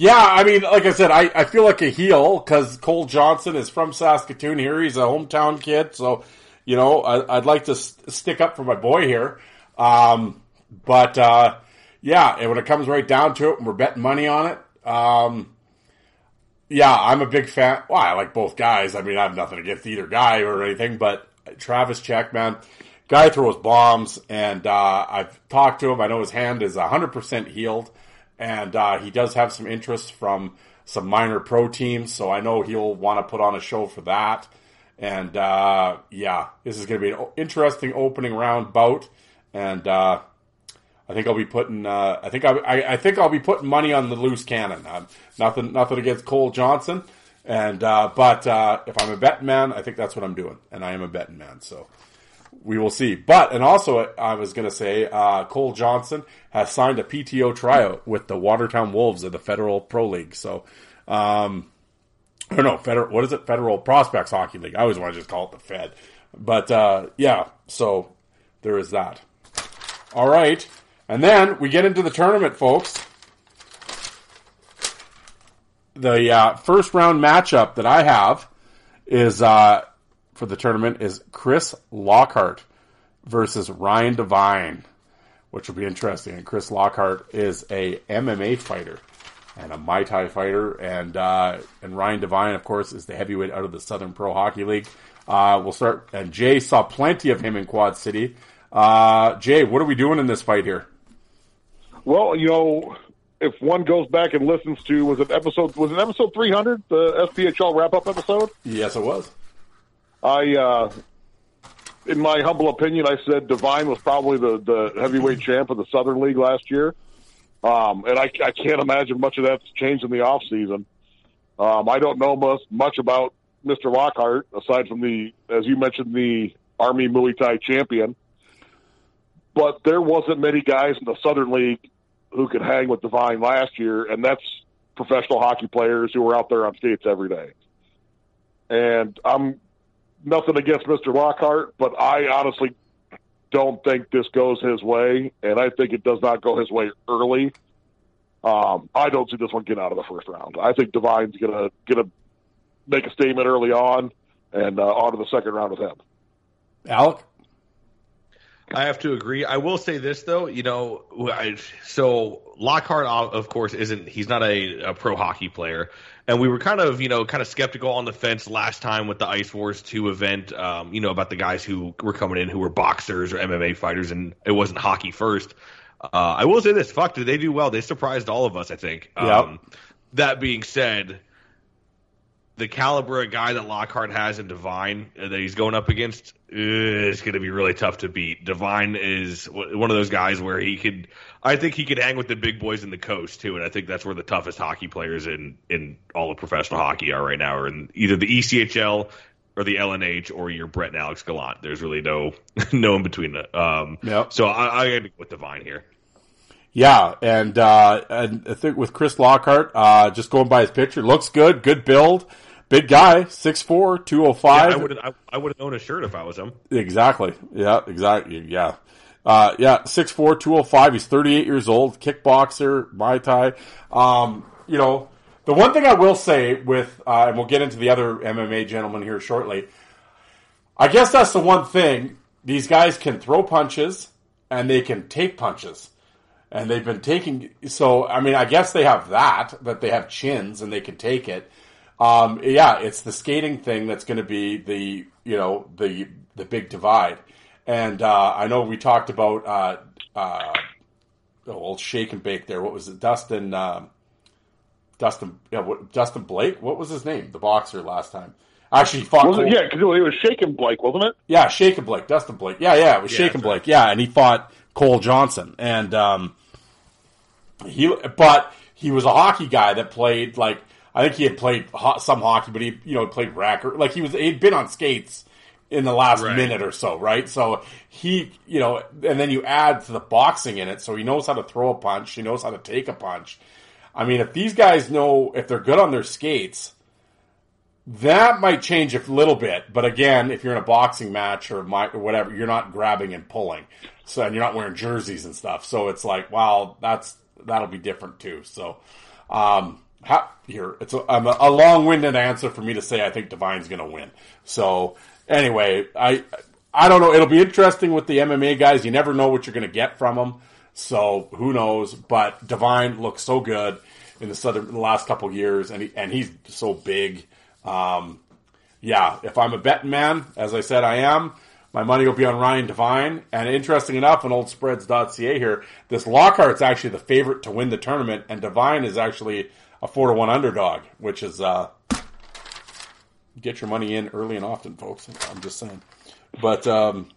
yeah, I mean, like I said, I, I feel like a heel because Cole Johnson is from Saskatoon here. He's a hometown kid, so you know, I, would like to st- stick up for my boy here. Um, but uh, yeah, and when it comes right down to it, and we're betting money on it, um, yeah, I'm a big fan. Well, I like both guys. I mean, I have nothing against either guy or anything, but Travis Check, man, guy throws bombs, and uh, I've talked to him. I know his hand is 100% healed, and uh, he does have some interest from some minor pro teams, so I know he'll want to put on a show for that. And uh, yeah, this is going to be an interesting opening round bout, and uh, I think I'll be putting. Uh, I think I, I, I, think I'll be putting money on the loose cannon. Uh, nothing, nothing against Cole Johnson, and uh, but uh, if I'm a betting man, I think that's what I'm doing, and I am a betting man. So we will see. But and also, I was going to say, uh, Cole Johnson has signed a PTO tryout with the Watertown Wolves of the Federal Pro League. So. Um, I don't know, federal, what is it? Federal Prospects Hockey League. I always want to just call it the Fed. But, uh, yeah, so there is that. All right. And then we get into the tournament, folks. The uh, first round matchup that I have is uh, for the tournament is Chris Lockhart versus Ryan Devine, which will be interesting. And Chris Lockhart is a MMA fighter and a Muay Thai fighter, and uh, and Ryan Devine, of course, is the heavyweight out of the Southern Pro Hockey League. Uh, we'll start, and Jay saw plenty of him in Quad City. Uh, Jay, what are we doing in this fight here? Well, you know, if one goes back and listens to was it episode was it episode three hundred the SPHL wrap up episode? Yes, it was. I, uh, in my humble opinion, I said Devine was probably the the heavyweight champ of the Southern League last year, um, and I, I can't imagine much of that's changed in the off season. Um, I don't know much much about Mr. Lockhart aside from the, as you mentioned, the Army Muay Thai champion. But there wasn't many guys in the Southern League who could hang with Devine last year, and that's professional hockey players who were out there on skates every day. And I'm nothing against Mr. Lockhart, but I honestly don't think this goes his way, and I think it does not go his way early. Um, I don't see this one getting out of the first round. I think Devine's gonna gonna make a statement early on and uh, on to the second round with him. Alec. I have to agree. I will say this though, you know, I, so Lockhart, of course, isn't he's not a, a, pro hockey player, and we were kind of you know kind of skeptical on the fence last time with the Ice Wars two event, um, you know, about the guys who were coming in who were boxers or MMA fighters, and it wasn't hockey first. Uh, I will say this: fuck, did they do well? They surprised all of us, I think. Yep. Um, that being said, the caliber of guy that Lockhart has in Devine uh, that he's going up against is going to be really tough to beat. Devine is one of those guys where he could, I think he could hang with the big boys in the coast too, and I think that's where the toughest hockey players in in all of professional hockey are right now, are in either the ECHL or the LNH or your Brett and Alex Gallant. There's really no <laughs> no in between. Um, yep. So I, I got to go with Devine here. Yeah, and uh, and I think with Chris Lockhart, uh, just going by his picture, looks good, good build. Big guy, 6'4", 205. Yeah, I would I, I would have known a shirt if I was him. Exactly. Yeah, exactly. Yeah. Uh, yeah, 6'4", 205. He's 38 years old, kickboxer, Muay Thai. Um, you know, the one thing I will say with, uh, and we'll get into the other MMA gentleman here shortly, I guess that's the one thing. These guys can throw punches and they can take punches. And they've been taking, so, I mean, I guess they have that, that they have chins and they can take it. Um, yeah, it's the skating thing that's going to be the you know the the big divide. And uh, I know we talked about uh, uh, oh, old shake and bake there. What was it, Dustin? Um, Dustin, yeah, what, Dustin Blake. What was his name? The boxer last time. Actually, he fought. Was it, yeah, because it was Shaken Blake, wasn't it? Yeah, Shaken Blake, Dustin Blake. Yeah, yeah, it was yeah, Shaken Blake. Right. Yeah, and he fought Cole Johnson, and um, he, but he was a hockey guy that played like I think he had played ho- some hockey, but he you know played racker. Like he was he'd been on skates in the last right. minute or so, right? So he, you know, and then you add to the boxing in it, so he knows how to throw a punch, he knows how to take a punch. I mean, if these guys know if they're good on their skates, that might change a little bit. But again, if you're in a boxing match or, my, or whatever, you're not grabbing and pulling, so and you're not wearing jerseys and stuff. So it's like, wow, that's that'll be different too. So. Um, how, here it's a, a, long-winded answer for me to say I think Devine's going to win. So anyway, I I don't know. It'll be interesting with the MMA guys. You never know what you're going to get from them. So who knows? But Devine looks so good in the southern the last couple years, and he, and he's so big. Um, yeah, if I'm a betting man, as I said, I am. My money will be on Ryan Devine. And interesting enough, on oldspreads.ca here, this Lockhart's actually the favorite to win the tournament, and Devine is actually a four to one underdog, which is uh, get your money in early and often, folks. I'm just saying. But um,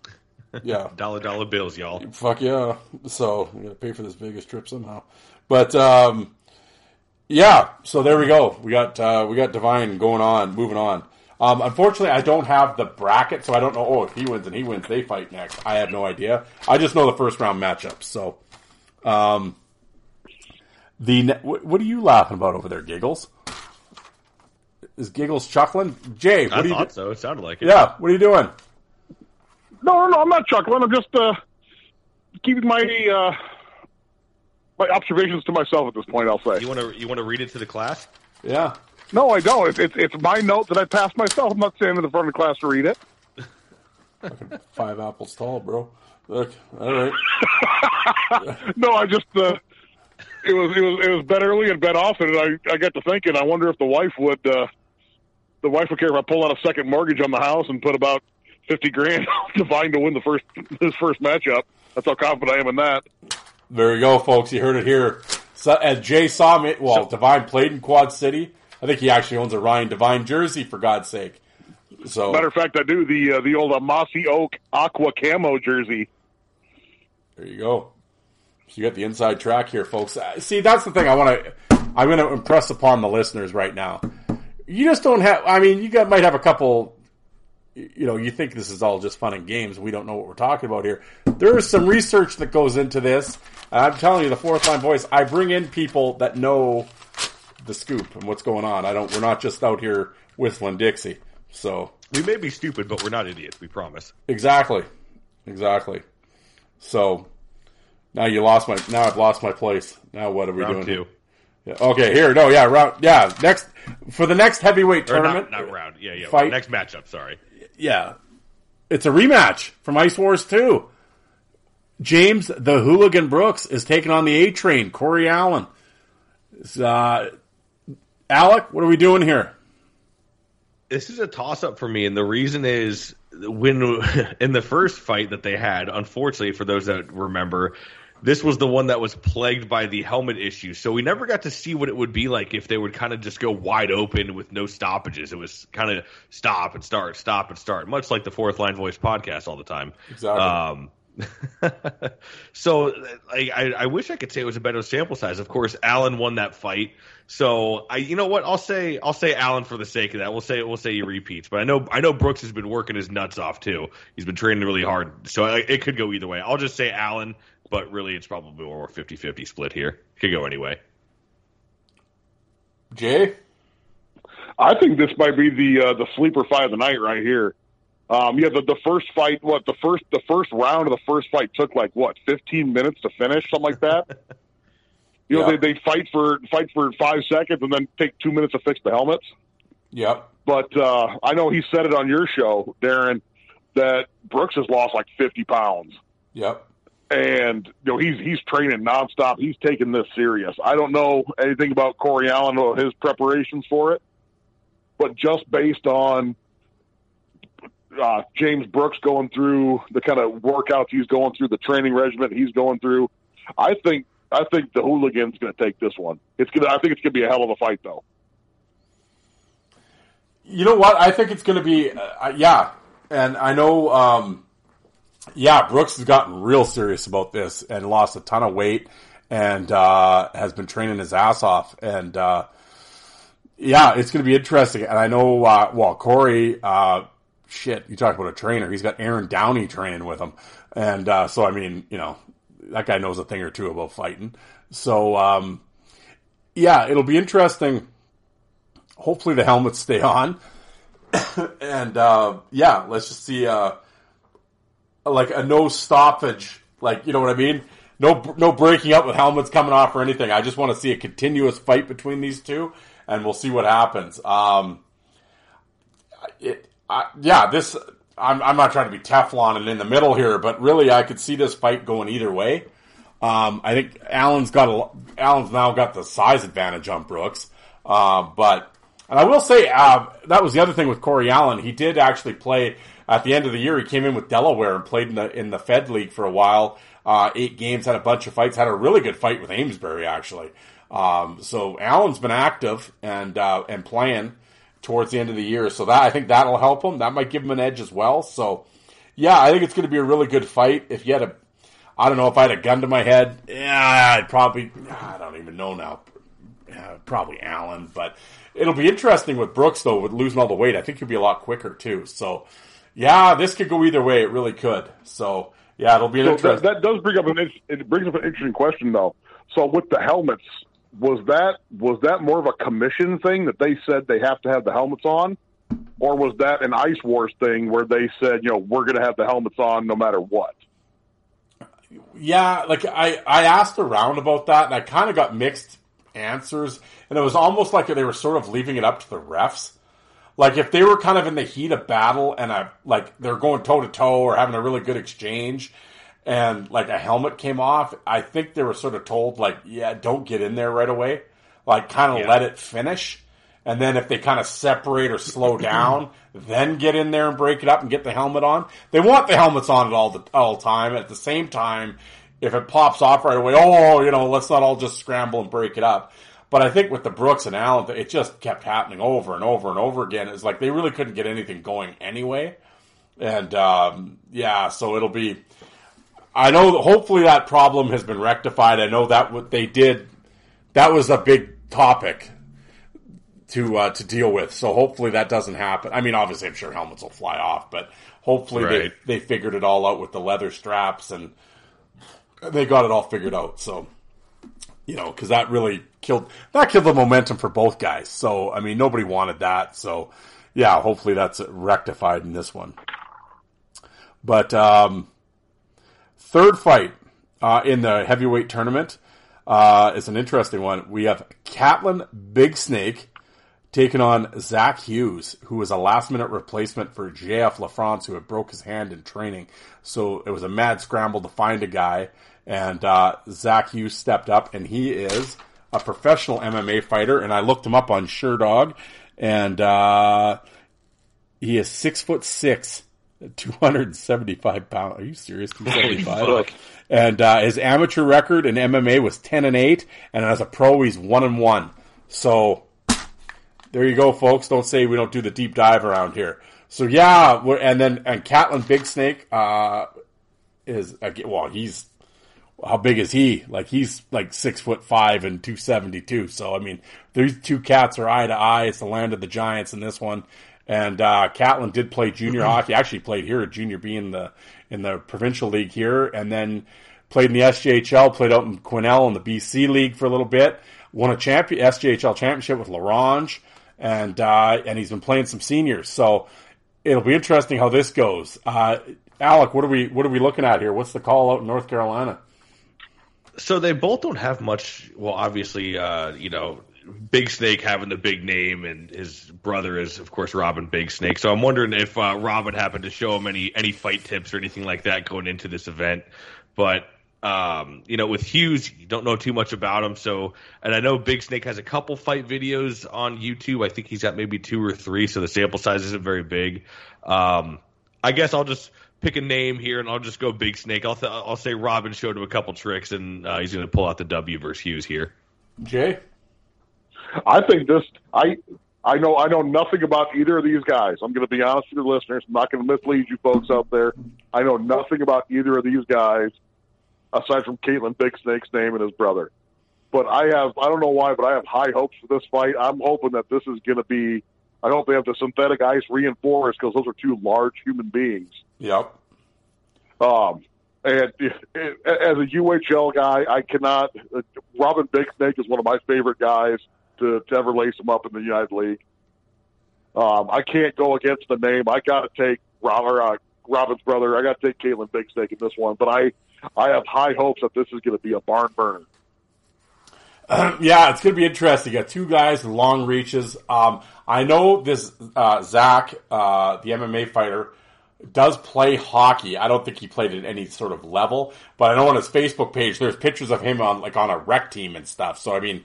yeah, <laughs> dollar dollar bills, y'all. Fuck yeah! So we gotta pay for this Vegas trip somehow. But um, yeah, so there we go. We got uh, we got Devine going on, moving on. Um, unfortunately, I don't have the bracket, so I don't know. Oh, if he wins and he wins, they fight next. I have no idea. I just know the first round matchups. So, um, the what are you laughing about over there, Giggles? Is Giggles chuckling? Jay, what I are you? thought do- so. It sounded like it. Yeah, what are you doing? No, no, no, I'm not chuckling. I'm just uh, keeping my uh, my observations to myself at this point. I'll say. You want to you want to read it to the class? Yeah. No, I don't. It's, it's it's my note that I passed myself. I'm not standing in the front of the class to read it. <laughs> Five apples tall, bro. Look, all right. <laughs> no, I just uh, it was it was it was bet early and bet often, and I I got to thinking. I wonder if the wife would uh, the wife would care if I pull out a second mortgage on the house and put about fifty grand <laughs> to Devine to win the first his first matchup. That's how confident I am in that. There you go, folks. You heard it here. So, as Jay saw me, well, Devine played in Quad City. I think he actually owns a Ryan Devine jersey, for God's sake. So, Matter of fact, I do the uh, the old uh, Mossy Oak Aqua Camo jersey. there you go. So you got the inside track here, folks. Uh, See, that's the thing I want to. I'm going to impress upon the listeners right now. You just don't have. I mean, you got, might have a couple. You know, you think this is all just fun and games. We don't know what we're talking about here. There is some research that goes into this. And I'm telling you, the fourth line voice. I bring in people that know the scoop and what's going on. I don't. We're not just out here whistling Dixie. So We may be stupid, but we're not idiots. We promise. exactly, exactly. So now you lost my. Now I've lost my place. Now what are we Round doing? two. Yeah, okay, here. No, yeah, round. Yeah, next for the next heavyweight Or tournament. not, not round. Yeah, yeah. Fight. Next matchup. Sorry. Yeah, it's a rematch from Ice Wars Two. James the Hooligan Brooks is taking on the A Train, Corey Allen. Uh, Alec, what are we doing here? This is a toss up for me, and the reason is when <laughs> in the first fight that they had, unfortunately, for those that remember, this was the one that was plagued by the helmet issue. So we never got to see what it would be like if they would kind of just go wide open with no stoppages. It was kind of stop and start, stop and start, much like the Fourth Line Voice podcast all the time. Exactly. Um, <laughs> so I, I, I wish I could say it was a better sample size. Of course, Allen won that fight. So I, you know what? I'll say I'll say Allen for the sake of that. We'll say we'll say he repeats. But I know I know Brooks has been working his nuts off too. He's been training really hard. So I, it could go either way. I'll just say Allen, but really it's probably more 50-50 split here. Could go anyway. Jay, I think this might be the uh, the sleeper fight of the night right here. Um, yeah, the, the first fight, what the first the first round of the first fight took like what fifteen minutes to finish, something like that. <laughs> You know, Yeah. they they fight for fight for five seconds and then take two minutes to fix the helmets. yep, But uh, I know he said it on your show, Darren, that Brooks has lost like fifty pounds, yep. And you know he's he's training nonstop. He's taking this serious. I don't know anything about Corey Allen or his preparations for it, but just based on uh, James Brooks going through the kind of workouts he's going through, the training regimen he's going through, I think I think the hooligan's going to take this one. It's gonna. I think it's going to be a hell of a fight, though. You know what? I think it's going to be, uh, yeah. And I know, um, yeah, Brooks has gotten real serious about this and lost a ton of weight and uh, has been training his ass off. And uh, yeah, it's going to be interesting. And I know, uh, well, Corey, uh, shit, you talk about a trainer. He's got Aaron Downey training with him. And uh, so, I mean, you know, that guy knows a thing or two about fighting. So, um, yeah, it'll be interesting hopefully the helmets stay on. <coughs> and uh, yeah, let's just see like a no stoppage, like you know what I mean. No, no breaking up with helmets coming off or anything. I just want to see a continuous fight between these two, and we'll see what happens. Um, it, I, yeah, this I'm, I'm not trying to be Teflon and in the middle here, but really I could see this fight going either way. Um, I think Allen's got a, Allen's now got the size advantage on Brooks. Uh, but, and I will say, uh, that was the other thing with Corey Allen. He did actually play at the end of the year. He came in with Delaware and played in the, in the Fed League for a while. Uh, eight games, had a bunch of fights, had a really good fight with Amesbury actually. Um, so Allen's been active and, uh, and playing towards the end of the year. So that, I think that'll help him. That might give him an edge as well. So yeah, I think it's going to be a really good fight. If you had a, I don't know if I had a gun to my head, yeah, I'd probably, I don't even know now. Yeah, probably Allen, but it'll be interesting with Brooks though, with losing all the weight. I think he'll be a lot quicker too. So yeah, this could go either way. It really could. So yeah, it'll be an So interesting. that, that does bring up an it brings up an interesting question though. So with the helmets, was that was that more of a commission thing that they said they have to have the helmets on, or was that an Ice Wars thing where they said you know we're going to have the helmets on no matter what? Yeah, like I, I asked around about that and I kind of got mixed answers and it was almost like they were sort of leaving it up to the refs. Like if they were kind of in the heat of battle and I, like they're going toe to toe or having a really good exchange and like a helmet came off, I think they were sort of told like, yeah, don't get in there right away. Like kind of Yeah. let it finish. And then if they kind of separate or slow <clears throat> down, then get in there and break it up and get the helmet on. They want the helmets on at all the all time. At the same time, if it pops off right away, oh, you know, let's not all just scramble and break it up. But I think with the Brooks and Allen, it just kept happening over and over and over again. It's like they really couldn't get anything going anyway. And um, yeah, so it'll be. I know. Hopefully, that problem has been rectified. I know that what they did. That was a big topic to uh, to deal with. So hopefully that doesn't happen. I mean, obviously, I'm sure helmets will fly off, but hopefully Right. they they figured it all out with the leather straps and they got it all figured out. So you know, because that really killed that killed the momentum for both guys. So I mean, nobody wanted that. So yeah, hopefully that's rectified in this one. But um, third fight uh, in the heavyweight tournament uh, is an interesting one. We have Catlin Big Snake taking on Zach Hughes, who was a last minute replacement for JF LaFrance, who had broke his hand in training. So it was a mad scramble to find a guy, and uh, Zach Hughes stepped up, and he is a professional MMA fighter. And I looked him up on Sherdog, and uh, he is six foot six. 275 pounds. Are you serious? 275. and uh, his amateur record in MMA was 10 and 8, and as a pro, he's 1 and 1. So there you go, folks. Don't say we don't do the deep dive around here. So yeah, we're, and then and Catlin Big Snake uh, is again. Well, he's how big is he? Like he's like six foot five and two seventy two. So I mean, these two cats are eye to eye. It's the land of the giants in this one. And uh, Catlin did play junior <clears throat> hockey. Actually, played here at junior B in the in the provincial league here, and then played in the SJHL. Played out in Quesnel in the BC league for a little bit. Won a champion SJHL championship with La Ronge, and uh, and he's been playing some seniors. So it'll be interesting how this goes. Uh, Alec, what are we what are we looking at here? What's the call out in North Carolina? So they both don't have much. Well, obviously, uh, you know, Big Snake having the big name, and his brother is, of course, Robin Big Snake. So I'm wondering if uh, Robin happened to show him any any fight tips or anything like that going into this event. But um, you know, with Hughes, you don't know too much about him. So, and I know Big Snake has a couple fight videos on YouTube. I think he's got maybe two or three, so the sample size isn't very big. Um, I guess I'll just pick a name here, and I'll just go Big Snake. I'll th- I'll say Robin showed him a couple tricks, and uh, he's going to pull out the W versus Hughes here. Jay? I think this. I I know I know nothing about either of these guys. I'm going to be honest with your listeners. I'm not going to mislead you folks out there. I know nothing about either of these guys aside from Caitlin Big Snake's name and his brother. But I have I don't know why, but I have high hopes for this fight. I'm hoping that this is going to be. I hope they have the synthetic ice reinforced because those are two large human beings. Yep. Um, and it, <laughs> it, as a UHL guy, I cannot. Uh, Robin Big Snake is one of my favorite guys to, to ever lace him up in the United League. Um, I can't go against the name. I got to take Rob, or, uh, Robin's brother. I got to take Caitlin Big Snake in this one. But I, I have high hopes that this is going to be a barn burner. <clears throat> yeah, it's going to be interesting. You got two guys with long reaches. Um, I know this uh, Zach, uh, the MMA fighter, does play hockey. I don't think he played at any sort of level, but I know on his Facebook page there's pictures of him on like on a rec team and stuff. So I mean,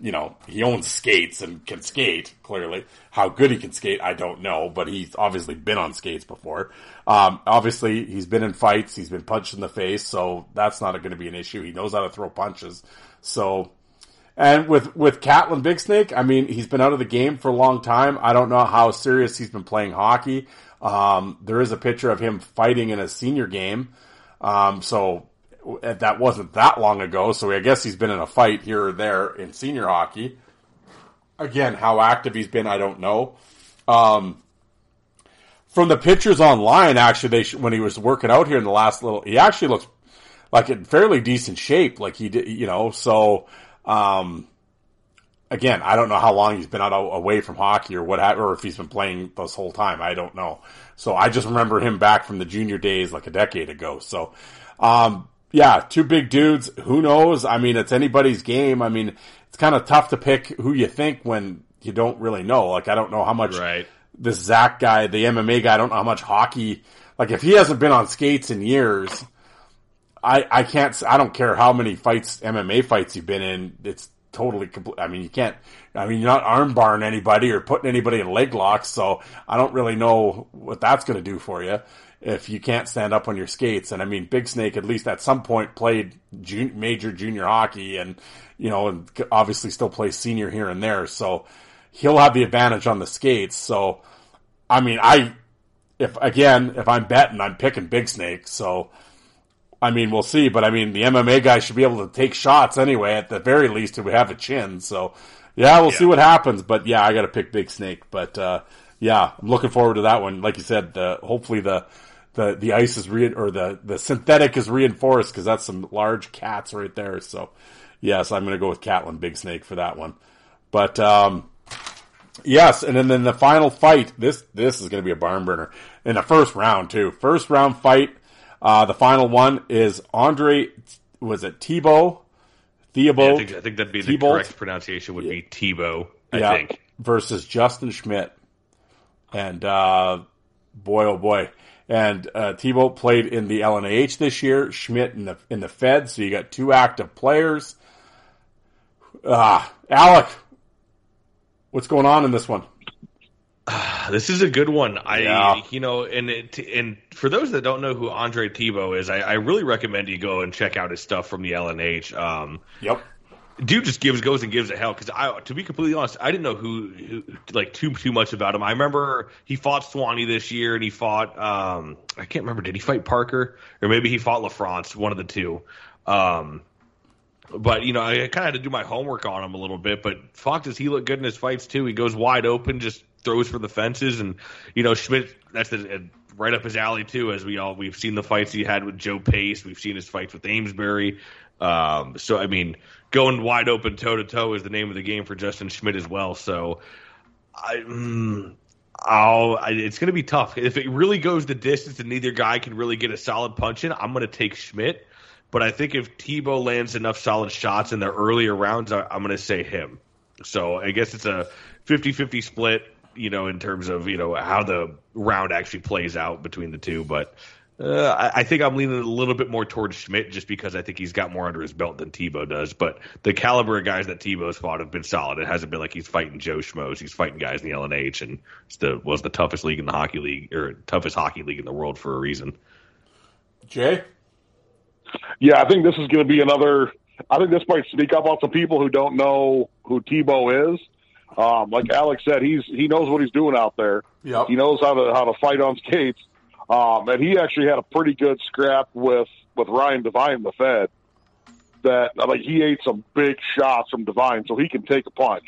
you know, he owns skates and can skate. Clearly, how good he can skate, I don't know, but he's obviously been on skates before. Um, obviously, he's been in fights. He's been punched in the face, so that's not going to be an issue. He knows how to throw punches. So, and with with Catlin Big Snake, I mean, he's been out of the game for a long time. I don't know how serious he's been playing hockey. Um, there is a picture of him fighting in a senior game. Um, so that wasn't that long ago. So I guess he's been in a fight here or there in senior hockey. Again, how active he's been, I don't know. Um, from the pictures online, actually, they when he was working out here in the last little, he actually looks like in fairly decent shape. Like he did, you know. So, um, again, I don't know how long he's been out away from hockey or what, or if he's been playing this whole time. I don't know. So I just remember him back from the junior days like a decade ago. So, um, yeah, two big dudes. Who knows? I mean, it's anybody's game. I mean, it's kind of tough to pick who you think when you don't really know. Like, I don't know how much right. this Zach guy, the MMA guy, I don't know how much hockey. Like, if he hasn't been on skates in years, I I can't. I don't care how many fights, MMA fights you've been in. It's totally complete. I mean, you can't. I mean, you're not arm barring anybody or putting anybody in leg locks. So I don't really know what that's going to do for you if you can't stand up on your skates. And I mean, Big Snake at least at some point played major junior hockey, and you know, and obviously still plays senior here and there. So he'll have the advantage on the skates. So I mean, I if again if I'm betting, I'm picking Big Snake. So. I mean, we'll see, but I mean, the MMA guy should be able to take shots anyway. At the very least, if we have a chin. So, yeah, we'll yeah. see what happens. But yeah, I got to pick Big Snake. But uh, yeah, I'm looking forward to that one. Like you said, the, hopefully the the the ice is re or the the synthetic is reinforced because that's some large cats right there. So yes, I'm going to go with Catlin Big Snake for that one. But um, yes, and then then the final fight. This this is going to be a barn burner in the first round too. First round fight. Uh, the final one is Andre. Was it Tebow? Theobald? Yeah, I, think, I think that'd be the correct pronunciation. Would be Tebow. I yeah, think versus Justin Schmidt. And uh, boy, oh boy, and uh, Tebow played in the LNAH this year. Schmidt in the in the Fed. So you got two active players. Ah, Alec, what's going on in this one? <sighs> This is a good one. I, yeah. you know, and it, and for those that don't know who Andre Tebow is, I, I, really recommend you go and check out his stuff from the LNH. Um, yep dude just gives goes and gives it hell because I to be completely honest I didn't know who, who, like too too much about him I remember he fought Swanee this year and he fought um I can't remember did he fight Parker or maybe he fought LaFrance one of the two um but you know I kind of had to do my homework on him a little bit but fuck does he look good in his fights too he goes wide open just throws for the fences and you know Schmidt that's the, right up his alley too as we all we've seen the fights he had with Joe Pace we've seen his fights with Amesbury um so I mean going wide open toe to toe is the name of the game for Justin Schmidt as well. So I. Mm, I, it's going to be tough. If it really goes the distance and neither guy can really get a solid punch in, I'm going to take Schmidt. But I think if Tebow lands enough solid shots in the earlier rounds, I, am going to say him. So I guess it's a 50 50 split, you know, in terms of, you know, how the round actually plays out between the two. But uh, I, I, think I'm leaning a little bit more towards Schmidt just because I think he's got more under his belt than Tebow does. But the caliber of guys that Tebow's fought have been solid. It hasn't been like he's fighting Joe Schmoes. He's fighting guys in the LNH and it's the was the toughest league in the hockey league or toughest hockey league in the world for a reason. Jay, yeah, I think this is going to be another. I think this might sneak up on some people who don't know who Tebow is. Um, like Alex said, he's he knows what he's doing out there. Yep. He knows how to how to fight on skates. Um, and he actually had a pretty good scrap with, with Ryan Devine, the Fed. That like he ate some big shots from Devine, so he can take a punch.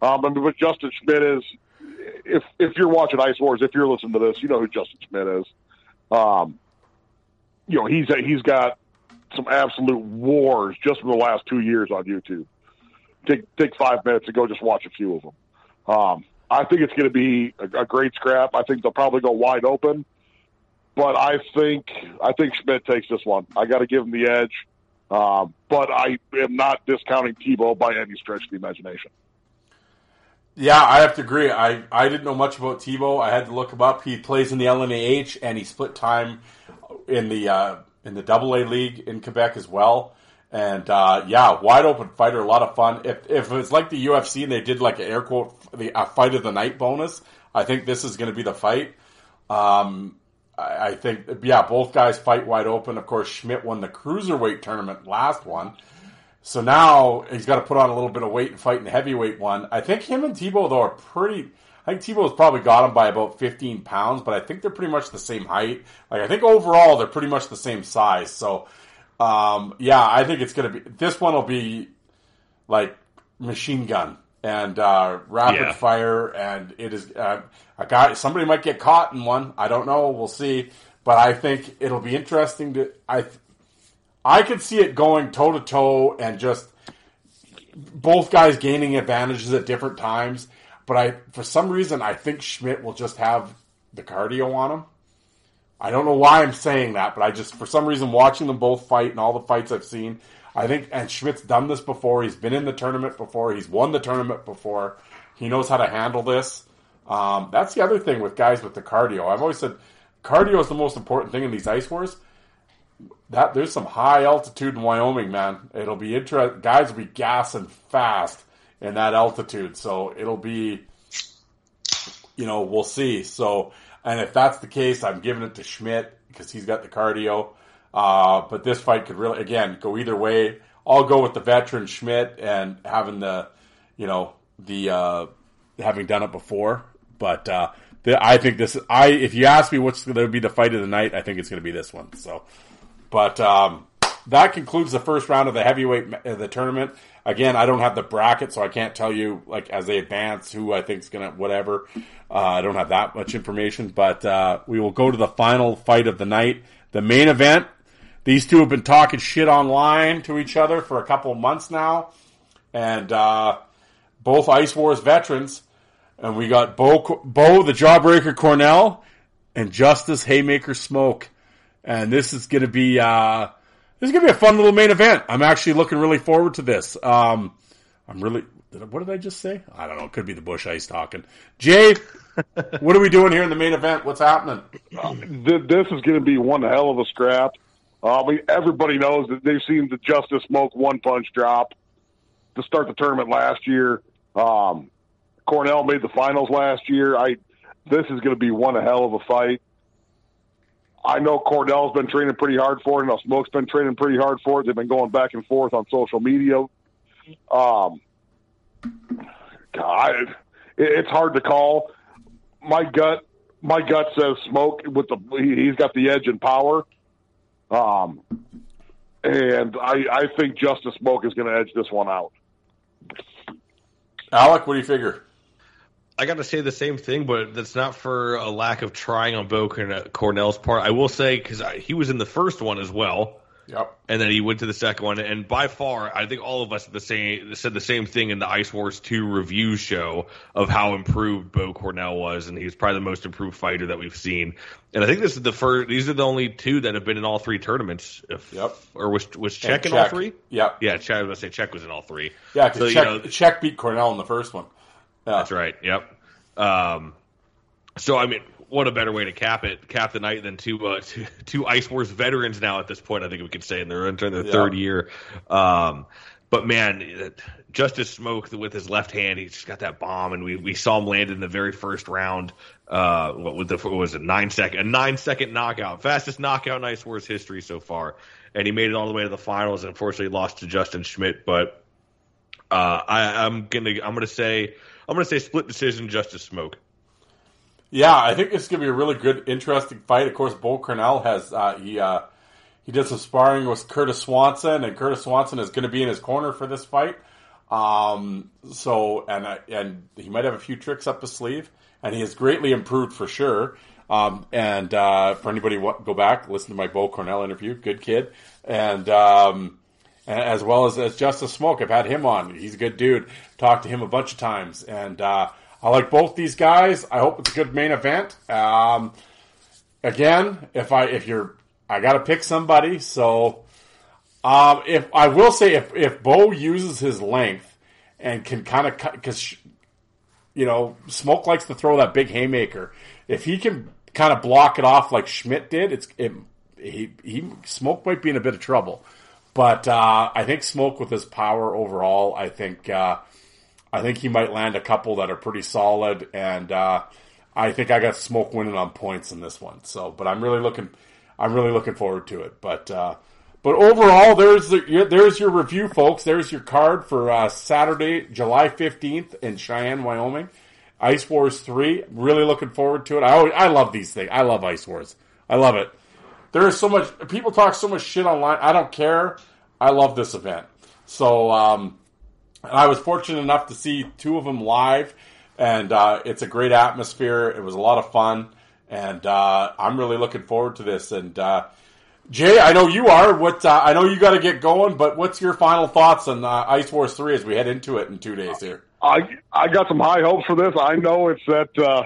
Um, mean, but Justin Schmidt is, if if you're watching Ice Wars, if you're listening to this, you know who Justin Schmidt is. Um, you know he's he's got some absolute wars just in the last two years on YouTube. Take take five minutes and go just watch a few of them. Um, I think it's going to be a, a, great scrap. I think they'll probably go wide open but I think I think Schmidt takes this one. I got to give him the edge. Um, but I am not discounting Tebow by any stretch of the imagination. Yeah, I have to agree. I, I didn't know much about Tebow. I had to look him up. He plays in the LNAH and he split time in the uh, in the Double A league in Quebec as well. And uh, yeah, wide open fighter, a lot of fun. If if it's like the UFC and they did like an air quote the a fight of the night bonus, I think this is going to be the fight. Um, I, I think yeah, both guys fight wide open. Of course, Schmidt won the cruiserweight tournament last one. So now he's got to put on a little bit of weight and fight in the heavyweight one. I think him and Tebow though are pretty. I think Tebow's probably got him by about 15 pounds, but I think they're pretty much the same height. Like I think overall they're pretty much the same size. So um, yeah, I think it's gonna be this one will be like machine gun and uh, rapid Yeah. fire, and it is uh, a guy. Somebody might get caught in one. I don't know. We'll see. But I think it'll be interesting to. I I could see it going toe to toe and just both guys gaining advantages at different times. But I, for some reason, I think Schmidt will just have the cardio on him. I don't know why I'm saying that, but I just, for some reason, watching them both fight and all the fights I've seen, I think, and Schmidt's done this before. He's been in the tournament before. He's won the tournament before. He knows how to handle this. Um, that's the other thing with guys with the cardio. I've always said cardio is the most important thing in these ice wars that there's some high altitude in Wyoming, man. It'll be interesting. Guys will be gassing fast in that altitude, so it'll be, you know, we'll see. So, and if that's the case, I'm giving it to Schmidt because he's got the cardio. Uh, but this fight could really, again, go either way. I'll go with the veteran Schmidt and having the, you know, the uh, having done it before. But uh, the, I think this. I if you ask me what's going to be the fight of the night, I think it's going to be this one. So. But um, that concludes the first round of the heavyweight uh, the tournament. Again, I don't have the bracket, so I can't tell you like as they advance who I think is gonna whatever. Uh, I don't have that much information, but uh, we will go to the final fight of the night, the main event. These two have been talking shit online to each other for a couple of months now, and uh, both Ice Wars veterans. And we got Bo, Bo the Jawbreaker Cornell, and Justice Haymaker Smoke and this is going to be uh, this is going to be a fun little main event. I'm actually looking really forward to this. Um, I'm really. What did I just say? I don't know. It could be the Busch Ice talking. Jay, <laughs> what are we doing here in the main event? What's happening? Th- This is going to be one hell of a scrap. Uh, I mean, everybody knows that they've seen the Justice Smoke one punch drop to start the tournament last year. Um, Cornell made the finals last year. I this is going to be one hell of a fight. I know Cornell's been training pretty hard for it. I know Smoke's been training pretty hard for it. They've been going back and forth on social media. Um, God, it, it's hard to call. My gut, my gut says Smoke with the he, he's got the edge in power. Um, and I, I think Justice Smoke is going to edge this one out. Alec, what do you figure? I got to say the same thing, but that's not for a lack of trying on Bo Corn- Cornell's part. I will say because he was in the first one as well, Yep. and then he went to the second one. And by far, I think all of us the same said the same thing in the Ice Wars Two review show of how improved Bo Cornell was, and he was probably the most improved fighter that we've seen. And I think this is the first; these are the only two that have been in all three tournaments. If, Yep. Or was was Czech in all three? Yep. Yeah, Czech, I was gonna say Czech was in all three. Yeah, so Czech, you know, Czech beat Cornell in the first one. That's right. Yep. Um, so I mean, what a better way to cap it, cap the night than two uh, <laughs> two, two Ice Wars veterans now at this point. I think we could say, and they're entering their Yeah. third year. Um, but man, Justice Smoke with his left hand, he's just got that bomb, and we, we saw him land in the very first round. Uh, what, with the, what was it nine second a nine second knockout, fastest knockout in Ice Wars history so far, and he made it all the way to the finals. and Unfortunately, lost to Justin Schmidt, but uh, I, I'm gonna I'm gonna say I'm gonna say split decision, Justice Smoke. Yeah, I think it's going to be a really good, interesting fight. Of course, Bo Cornell has uh, he uh, he did some sparring with Curtis Swanson, and Curtis Swanson is going to be in his corner for this fight. Um, so and uh, and he might have a few tricks up his sleeve, and he has greatly improved for sure. Um, and uh, for anybody go back listen to my Bo Cornell interview, good kid, and um, as well as, as Justice Smoke. I've had him on. He's a good dude. Talked to him a bunch of times, and uh, I like both these guys. I hope it's a good main event. Um, again, if I if you're, I got to pick somebody. So um, if I will say if if Bo uses his length and can kind of cut because you know, Smoke likes to throw that big haymaker. If he can kind of block it off like Schmidt did, it's it, he he Smoke might be in a bit of trouble. But uh, I think Smoke with his power overall, I think uh, I think he might land a couple that are pretty solid, and uh, I think I got Smoke winning on points in this one. So, but I'm really looking I'm really looking forward to it. But uh, but overall, there's the, there's your review, folks. There's your card for uh, Saturday, July 15th in Cheyenne, Wyoming. Ice Wars 3. Really looking forward to it. I always, I love these things. I love Ice Wars. I love it. There is so much people talk so much shit online. I don't care. I love this event. So um, I was fortunate enough to see two of them live, and uh, it's a great atmosphere. It was a lot of fun, and uh, I'm really looking forward to this. And uh, Jay, I know you are. What uh, I know you got to get going, but what's your final thoughts on uh, Ice Wars Three as we head into it in two days here? I I got some high hopes for this. I know it's that uh,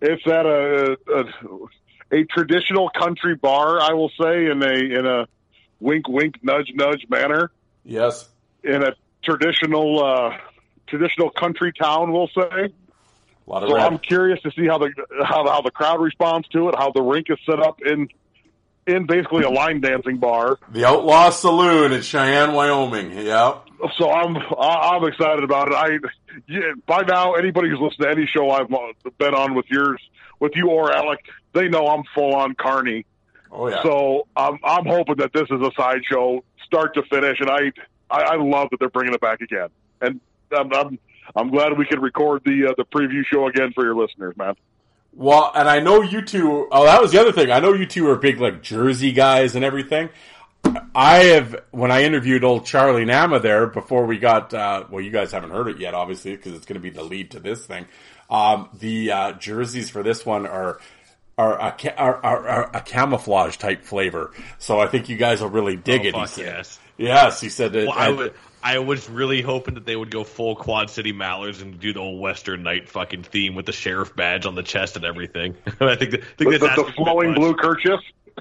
it's at a, traditional country bar, I will say, in a in a wink wink nudge nudge manner. Yes. In a traditional uh, traditional country town, we'll say. A lot of so red. I'm curious to see how the how how the crowd responds to it, how the rink is set up in in basically a line dancing bar. The Outlaw Saloon in Cheyenne, Wyoming. Yep. So I'm I'm excited about it. I yeah, by now anybody who's listened to any show I've been on with yours with you or Alec, they know I'm full on carny. Oh yeah. So I'm I'm hoping that this is a sideshow, start to finish, and I, I I love that they're bringing it back again. And I'm I'm, I'm glad we could record the uh, the preview show again for your listeners, man. Well, and I know you two. Oh, that was the other thing. I know you two are big like Jersey guys and everything. I have when I interviewed old Charlie Nama there before we got. Uh, well, you guys haven't heard it yet, obviously, because it's going to be the lead to this thing. Um, the uh, jerseys for this one are are a, ca- are, are, are a camouflage type flavor. So I think you guys will really dig Oh, it. he said. yes. Yes, he said it. Well, I, and- would, I was really hoping that they would go full Quad City Mallards and do the old Western Night fucking theme with the sheriff badge on the chest and everything. <laughs> I think that, I think The, that's the, the flowing blue kerchief.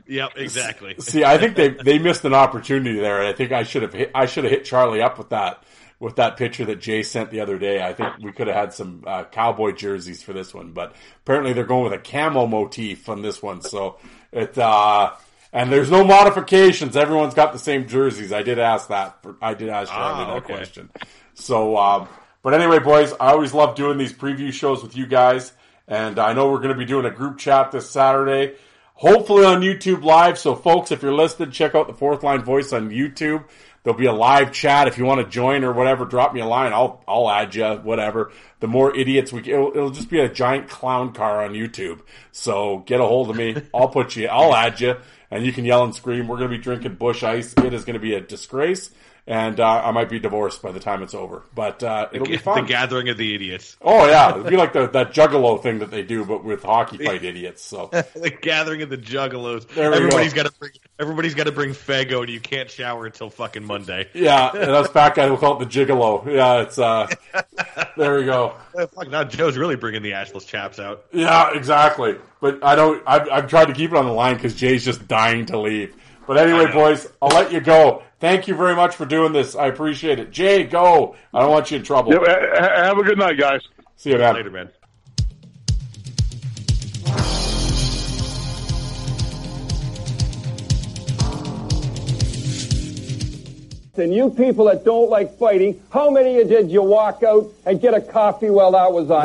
Yep, exactly. See, I think they they missed an opportunity there, and I think I should have hit, I should have hit Charlie up with that with that picture that Jay sent the other day. I think we could have had some uh, cowboy jerseys for this one, but apparently they're going with a camo motif on this one. So it uh, and there's no modifications. Everyone's got the same jerseys. I did ask that. For, I did ask Charlie Ah, that question. So, um, but anyway, boys, I always love doing these preview shows with you guys, and I know we're going to be doing a group chat this Saturday hopefully on YouTube Live. So, folks, if you're listed, check out the Fourth Line Voice on YouTube. There'll be a live chat if you want to join or whatever. Drop me a line. I'll I'll add you. Whatever. The more idiots we it'll, it'll just be a giant clown car on YouTube. So get a hold of me. <laughs> I'll put you. I'll add you, and you can yell and scream. We're gonna be drinking Busch Ice. It is gonna be a disgrace, and uh, I might be divorced by the time it's over. But uh, it'll be the gathering of the idiots. Oh yeah, it'll be like the, that Juggalo thing that they do, but with hockey fight <laughs> idiots. So <laughs> the gathering of the juggalos. Everybody's go. got to bring. Everybody's got to bring Faygo, and you can't shower until fucking Monday. Yeah, and us fat guys will call it the gigolo. Yeah, it's uh <laughs> there we go. Eh, Fuck, now Joe's really bringing the ashless chaps out. Yeah, exactly. But I don't. I've, I've tried to keep it on the line because Jay's just dying to leave. But anyway, boys, I'll let you go. Thank you very much for doing this. I appreciate it. Jay, go. I don't want you in trouble. Yep, ha- ha- have a good night, guys. See you, man. Later, man. And you people that don't like fighting, how many of you did you walk out and get a coffee while that was on?